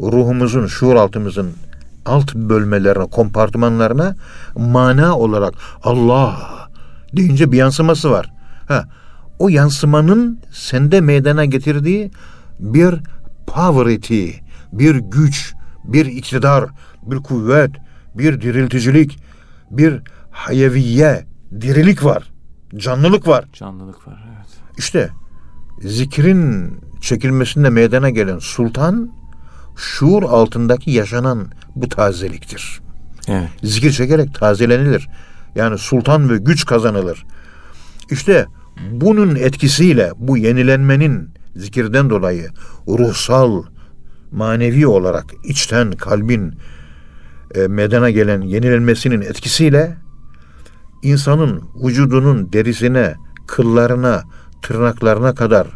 ruhumuzun, şuur altımızın alt bölmelerine, kompartımanlarına mana olarak Allah deyince bir yansıması var. Ha, o yansımanın sende meydana getirdiği bir poverty, bir güç, bir iktidar, bir kuvvet, bir dirilticilik, bir hayeviye, dirilik var, canlılık var. Canlılık var. Evet. İşte zikrin çekilmesinde meydana gelen sultan şuur altındaki yaşanan bu tazeliktir. Evet. Zikir çekerek tazelenilir. Yani sultan ve güç kazanılır. İşte bunun etkisiyle bu yenilenmenin zikirden dolayı ruhsal, manevi olarak içten kalbin e, meydana gelen yenilenmesinin etkisiyle insanın vücudunun derisine, kıllarına, tırnaklarına kadar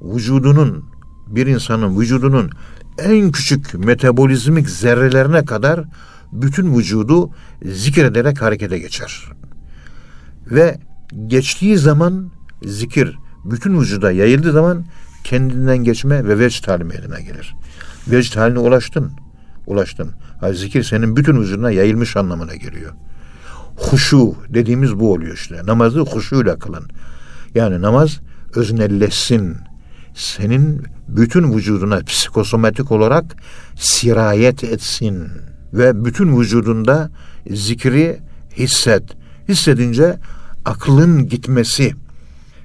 vücudunun bir insanın vücudunun en küçük metabolizmik zerrelerine kadar bütün vücudu zikrederek harekete geçer. Ve geçtiği zaman zikir bütün vücuda yayıldığı zaman kendinden geçme ve vecd hali meydana gelir. Vecd haline ulaştın. Ulaştın. Ha, zikir senin bütün vücuduna yayılmış anlamına geliyor. Huşu dediğimiz bu oluyor işte. Namazı huşuyla kılın. Yani namaz öznelleşsin, senin bütün vücuduna psikosomatik olarak sirayet etsin ve bütün vücudunda zikri hisset. Hissedince aklın gitmesi,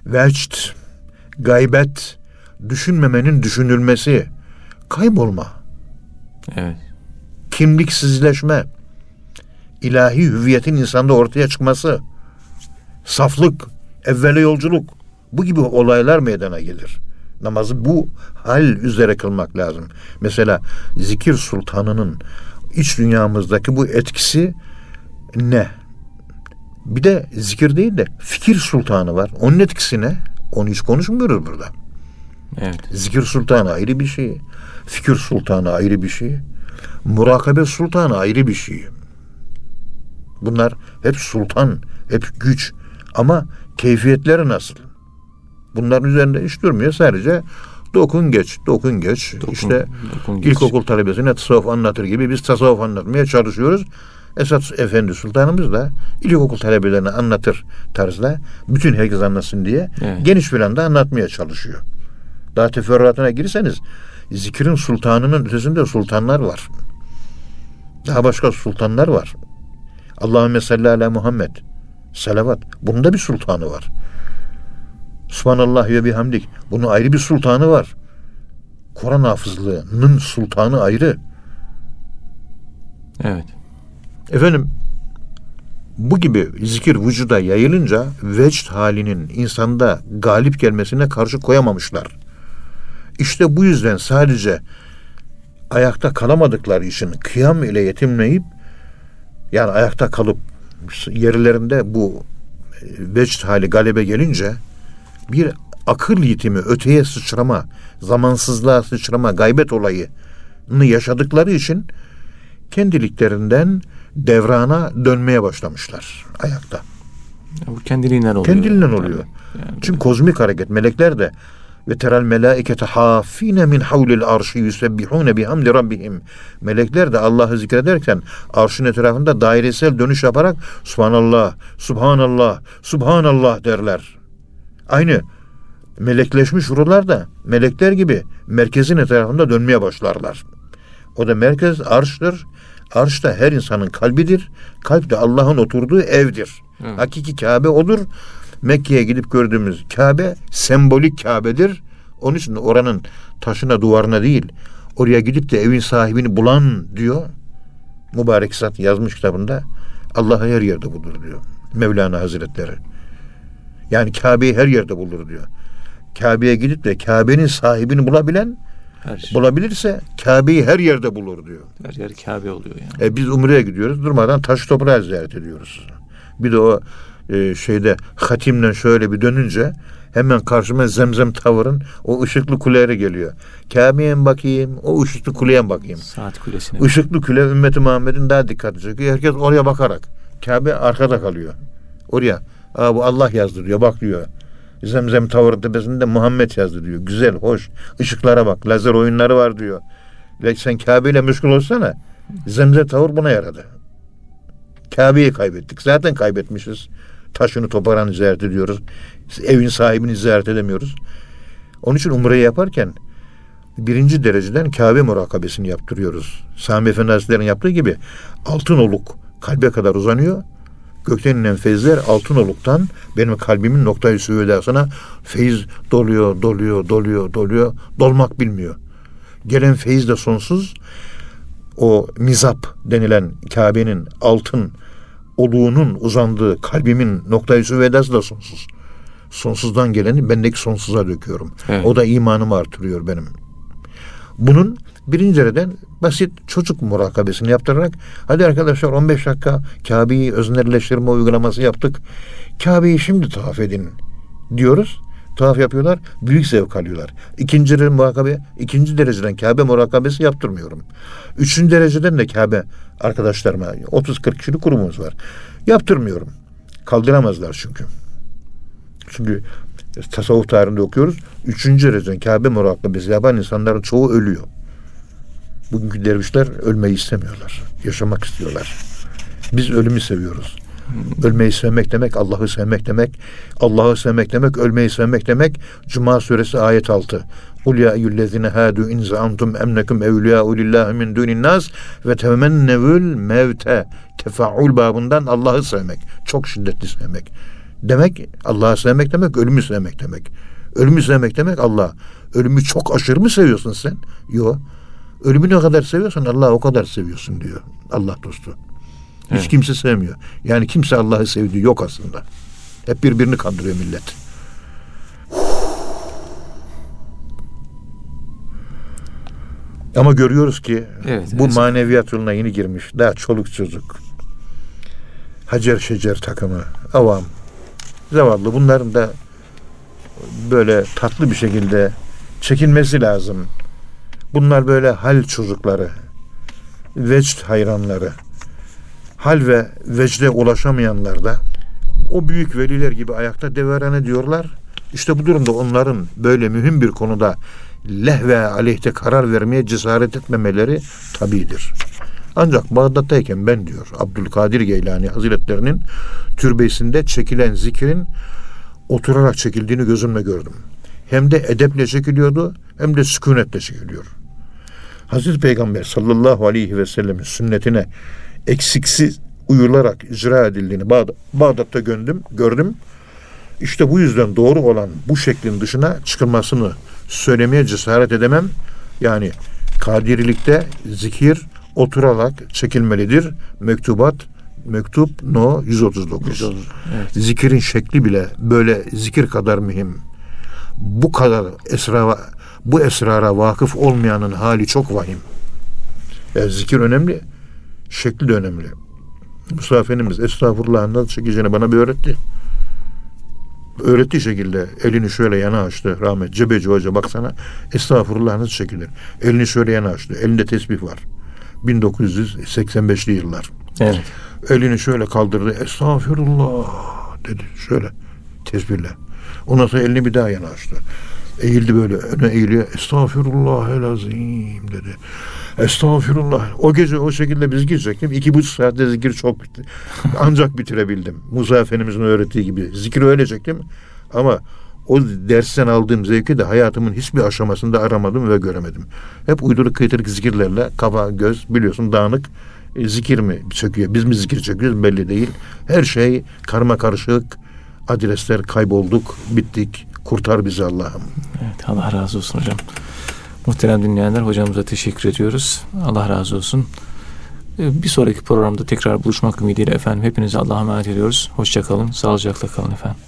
vecd, gaybet, düşünmemenin düşünülmesi, kaybolma, Evet. kimliksizleşme, ilahi hüviyetin insanda ortaya çıkması, saflık, evvele yolculuk bu gibi olaylar meydana gelir. Namazı bu hal üzere kılmak lazım. Mesela zikir sultanının iç dünyamızdaki bu etkisi ne? Bir de zikir değil de fikir sultanı var. Onun etkisi ne? Onu hiç konuşmuyoruz burada. Evet. Zikir sultanı ayrı bir şey. Fikir sultanı ayrı bir şey. Murakabe sultanı ayrı bir şey. Bunlar hep sultan, hep güç. Ama keyfiyetleri nasıl? Bunların üzerinde hiç durmuyor. Sadece dokun geç, dokun geç. Dokun- işte dokun geç. ilkokul talebesine tasavvuf anlatır gibi biz tasavvuf anlatmaya çalışıyoruz. Esat Efendi Sultanımız da ilkokul talebelerine anlatır tarzda bütün herkes anlasın diye Evet. geniş planda anlatmaya çalışıyor. Daha teferruatına girseniz zikrin sultanının ötesinde sultanlar var. Daha başka sultanlar var. Allahümme salli ala Muhammed. Salavat. Bunun da bir sultanı var. Subhanallah ve bihamdik. Bunun ayrı bir sultanı var. Kur'an hafızlığının sultanı ayrı. Evet. Efendim bu gibi zikir vücuda yayılınca vecd halinin insanda galip gelmesine karşı koyamamışlar. İşte bu yüzden sadece ayakta kalamadıkları için kıyam ile yetinmeyip yani ayakta kalıp yerlerinde bu vecd hali galebe gelince bir akıl yitimi, öteye sıçrama, zamansızlığa sıçrama, gaybet olayını yaşadıkları için kendiliklerinden devrana dönmeye başlamışlar ayakta. Ya Bu kendiliğinden oluyor. Kendiliğinden oluyor. Yani Çünkü kozmik hareket melekler de ve teral melaikete hafine min havlil arşi yusebbihune bihamdi rabbihim. Melekler de Allah'ı zikrederken arşın etrafında dairesel dönüş yaparak Subhanallah, Subhanallah, Subhanallah derler. Aynı melekleşmiş ruhlar da melekler gibi merkezin etrafında dönmeye başlarlar. O da merkez arştır. Arş da her insanın kalbidir. Kalp de Allah'ın oturduğu evdir. Evet. Hakiki Kabe odur. Mekke'ye gidip gördüğümüz Kabe sembolik Kabe'dir. Onun için oranın taşına duvarına değil oraya gidip de evin sahibini bulan diyor. Mübarek zat yazmış kitabında Allah her yerde bulur diyor. Mevlana Hazretleri. Yani Kabe'yi her yerde bulur diyor. Kabe'ye gidip de Kabe'nin sahibini bulabilen her, şey, bulabilirse Kabe'yi her yerde bulur diyor. her yer Kabe oluyor yani. E, biz Umre'ye gidiyoruz. Durmadan taş toprağı ziyaret ediyoruz. Bir de o e, şeyde hatimle şöyle bir dönünce hemen karşıma zemzem tavırın o ışıklı kulelere geliyor. Kabe'ye mi bakayım, o ışıklı kuleye mi bakayım? Saat kulesine. Işıklı kule ümmeti Muhammed'in daha dikkatli çekiyor. Herkes oraya bakarak. Kabe arkada kalıyor. Oraya. Aa, bu Allah yazdı diyor. Bak diyor. Zemzem Tower tepesinde Muhammed yazdı diyor. Güzel, hoş. Işıklara bak. Lazer oyunları var diyor. Sen Kabe ile meşgul olsana. Zemzem Tower buna yaradı. Kabe'yi kaybettik. Zaten kaybetmişiz. Taşını toprağını ziyaret ediyoruz. Evin sahibini ziyaret edemiyoruz. Onun için umreyi yaparken birinci dereceden Kabe murakabesini yaptırıyoruz. Sami Efendi Hazretleri'nin yaptığı gibi altın oluk kalbe kadar uzanıyor. Gökten inen feyizler altın oluktan benim kalbimin noktayı süvedasına feyiz doluyor, doluyor, doluyor, doluyor. Dolmak bilmiyor. Gelen feyiz de sonsuz. O mizap denilen Kabe'nin altın oluğunun uzandığı kalbimin noktayı süvedası da sonsuz. Sonsuzdan geleni bendeki sonsuza döküyorum. Evet. O da imanımı artırıyor benim. Bunun birinci dereceden basit çocuk murakabesini yaptırarak hadi arkadaşlar 15 dakika Kabe'yi öznelleştirme uygulaması yaptık. Kabe'yi şimdi tavaf edin diyoruz. Tavaf yapıyorlar. Büyük zevk alıyorlar. İkinci derece murakabe, ikinci dereceden Kabe murakabesi yaptırmıyorum. Üçüncü dereceden de Kabe arkadaşlarıma 30-40 kişilik grubumuz var. Yaptırmıyorum. Kaldıramazlar çünkü. Çünkü tasavvuf tarihinde okuyoruz. Üçüncü dereceden Kabe murakabesi yapan insanların çoğu ölüyor. Bugünkü dervişler ölmeyi istemiyorlar. Yaşamak istiyorlar. Biz ölümü seviyoruz. Ölmeyi sevmek demek, Allah'ı sevmek demek. Allah'ı sevmek demek, ölmeyi sevmek demek. Cuma suresi ayet 6. Kul ya eyyüllezine hadu in zaantum emnekum evliyâ'u lillahi min dunin nas ve temennevül mevte. Tefaul babından Allah'ı sevmek. Çok şiddetli sevmek. Demek Allah'ı sevmek demek, ölümü sevmek demek. Ölümü sevmek demek Allah. Ölümü çok aşırı mı seviyorsun sen? Yok. Ölümü ne kadar seviyorsan Allah o kadar seviyorsun diyor Allah dostu. Hiç Evet. kimse sevmiyor. Yani kimse Allah'ı sevdiği yok aslında. Hep birbirini kandırıyor millet. Ama görüyoruz ki Evet, bu evet. maneviyat yoluna yeni girmiş. Daha çoluk çocuk. Hacer şecer takımı. Avam. Zavallı. Bunların da böyle tatlı bir şekilde çekilmesi lazım. Bunlar böyle hal çocukları. Vecd hayranları. Hal ve vecde ulaşamayanlar da o büyük veliler gibi ayakta deveran ediyorlar. İşte bu durumda onların böyle mühim bir konuda lehve aleyhte karar vermeye cesaret etmemeleri tabidir. Ancak Bağdat'tayken ben diyor Abdülkadir Geylani Hazretlerinin türbesinde çekilen zikrin oturarak çekildiğini gözümle gördüm. Hem de edeple çekiliyordu hem de sükunetle çekiliyor. Hazreti Peygamber sallallahu aleyhi ve sellemin sünnetine eksiksiz uyularak icra edildiğini Bağdat, Bağdat'ta gördüm, gördüm. İşte bu yüzden doğru olan bu şeklin dışına çıkılmasını söylemeye cesaret edemem. Yani kadirilikte zikir oturarak çekilmelidir. Mektubat mektup no 139. Evet. Zikirin şekli bile böyle zikir kadar mühim. Bu kadar esra bu esrara vakıf olmayanın hali çok vahim. Yani zikir önemli, şekli de önemli. Musa Efendimiz estağfurullah nasıl çekeceğini bana bir öğretti. Öğrettiği şekilde elini şöyle yana açtı rahmet. Cebeci Hoca baksana estağfurullah nasıl çekilir. Elini şöyle yana açtı. Elinde tesbih var. 1985'li yıllar. Evet. Elini şöyle kaldırdı. Estağfirullah dedi. Şöyle tesbihle. Ondan sonra elini bir daha yana açtı. Eğildi böyle öne eğiliyor. Estağfirullah el azim dedi. Estağfirullah. O gece o şekilde biz girecektim. İki buçuk saatte zikir çok bitti. Ancak bitirebildim. Musa Efendimizin öğrettiği gibi. Zikri öyle çektim. Ama o dersten aldığım zevki de hayatımın hiçbir aşamasında aramadım ve göremedim. Hep uyduruk kıytırık zikirlerle kafa göz biliyorsun dağınık e, zikir mi çekiyor? Biz mi zikir çekiyoruz belli değil. Her şey karma karışık. Adresler kaybolduk, bittik. Kurtar bizi Allah'ım. Evet, Allah razı olsun hocam. Muhterem dinleyenler hocamıza teşekkür ediyoruz. Allah razı olsun. Ee, Bir sonraki programda tekrar buluşmak ümidiyle efendim hepinize Allah'a emanet ediyoruz. Hoşçakalın, sağlıcakla kalın efendim.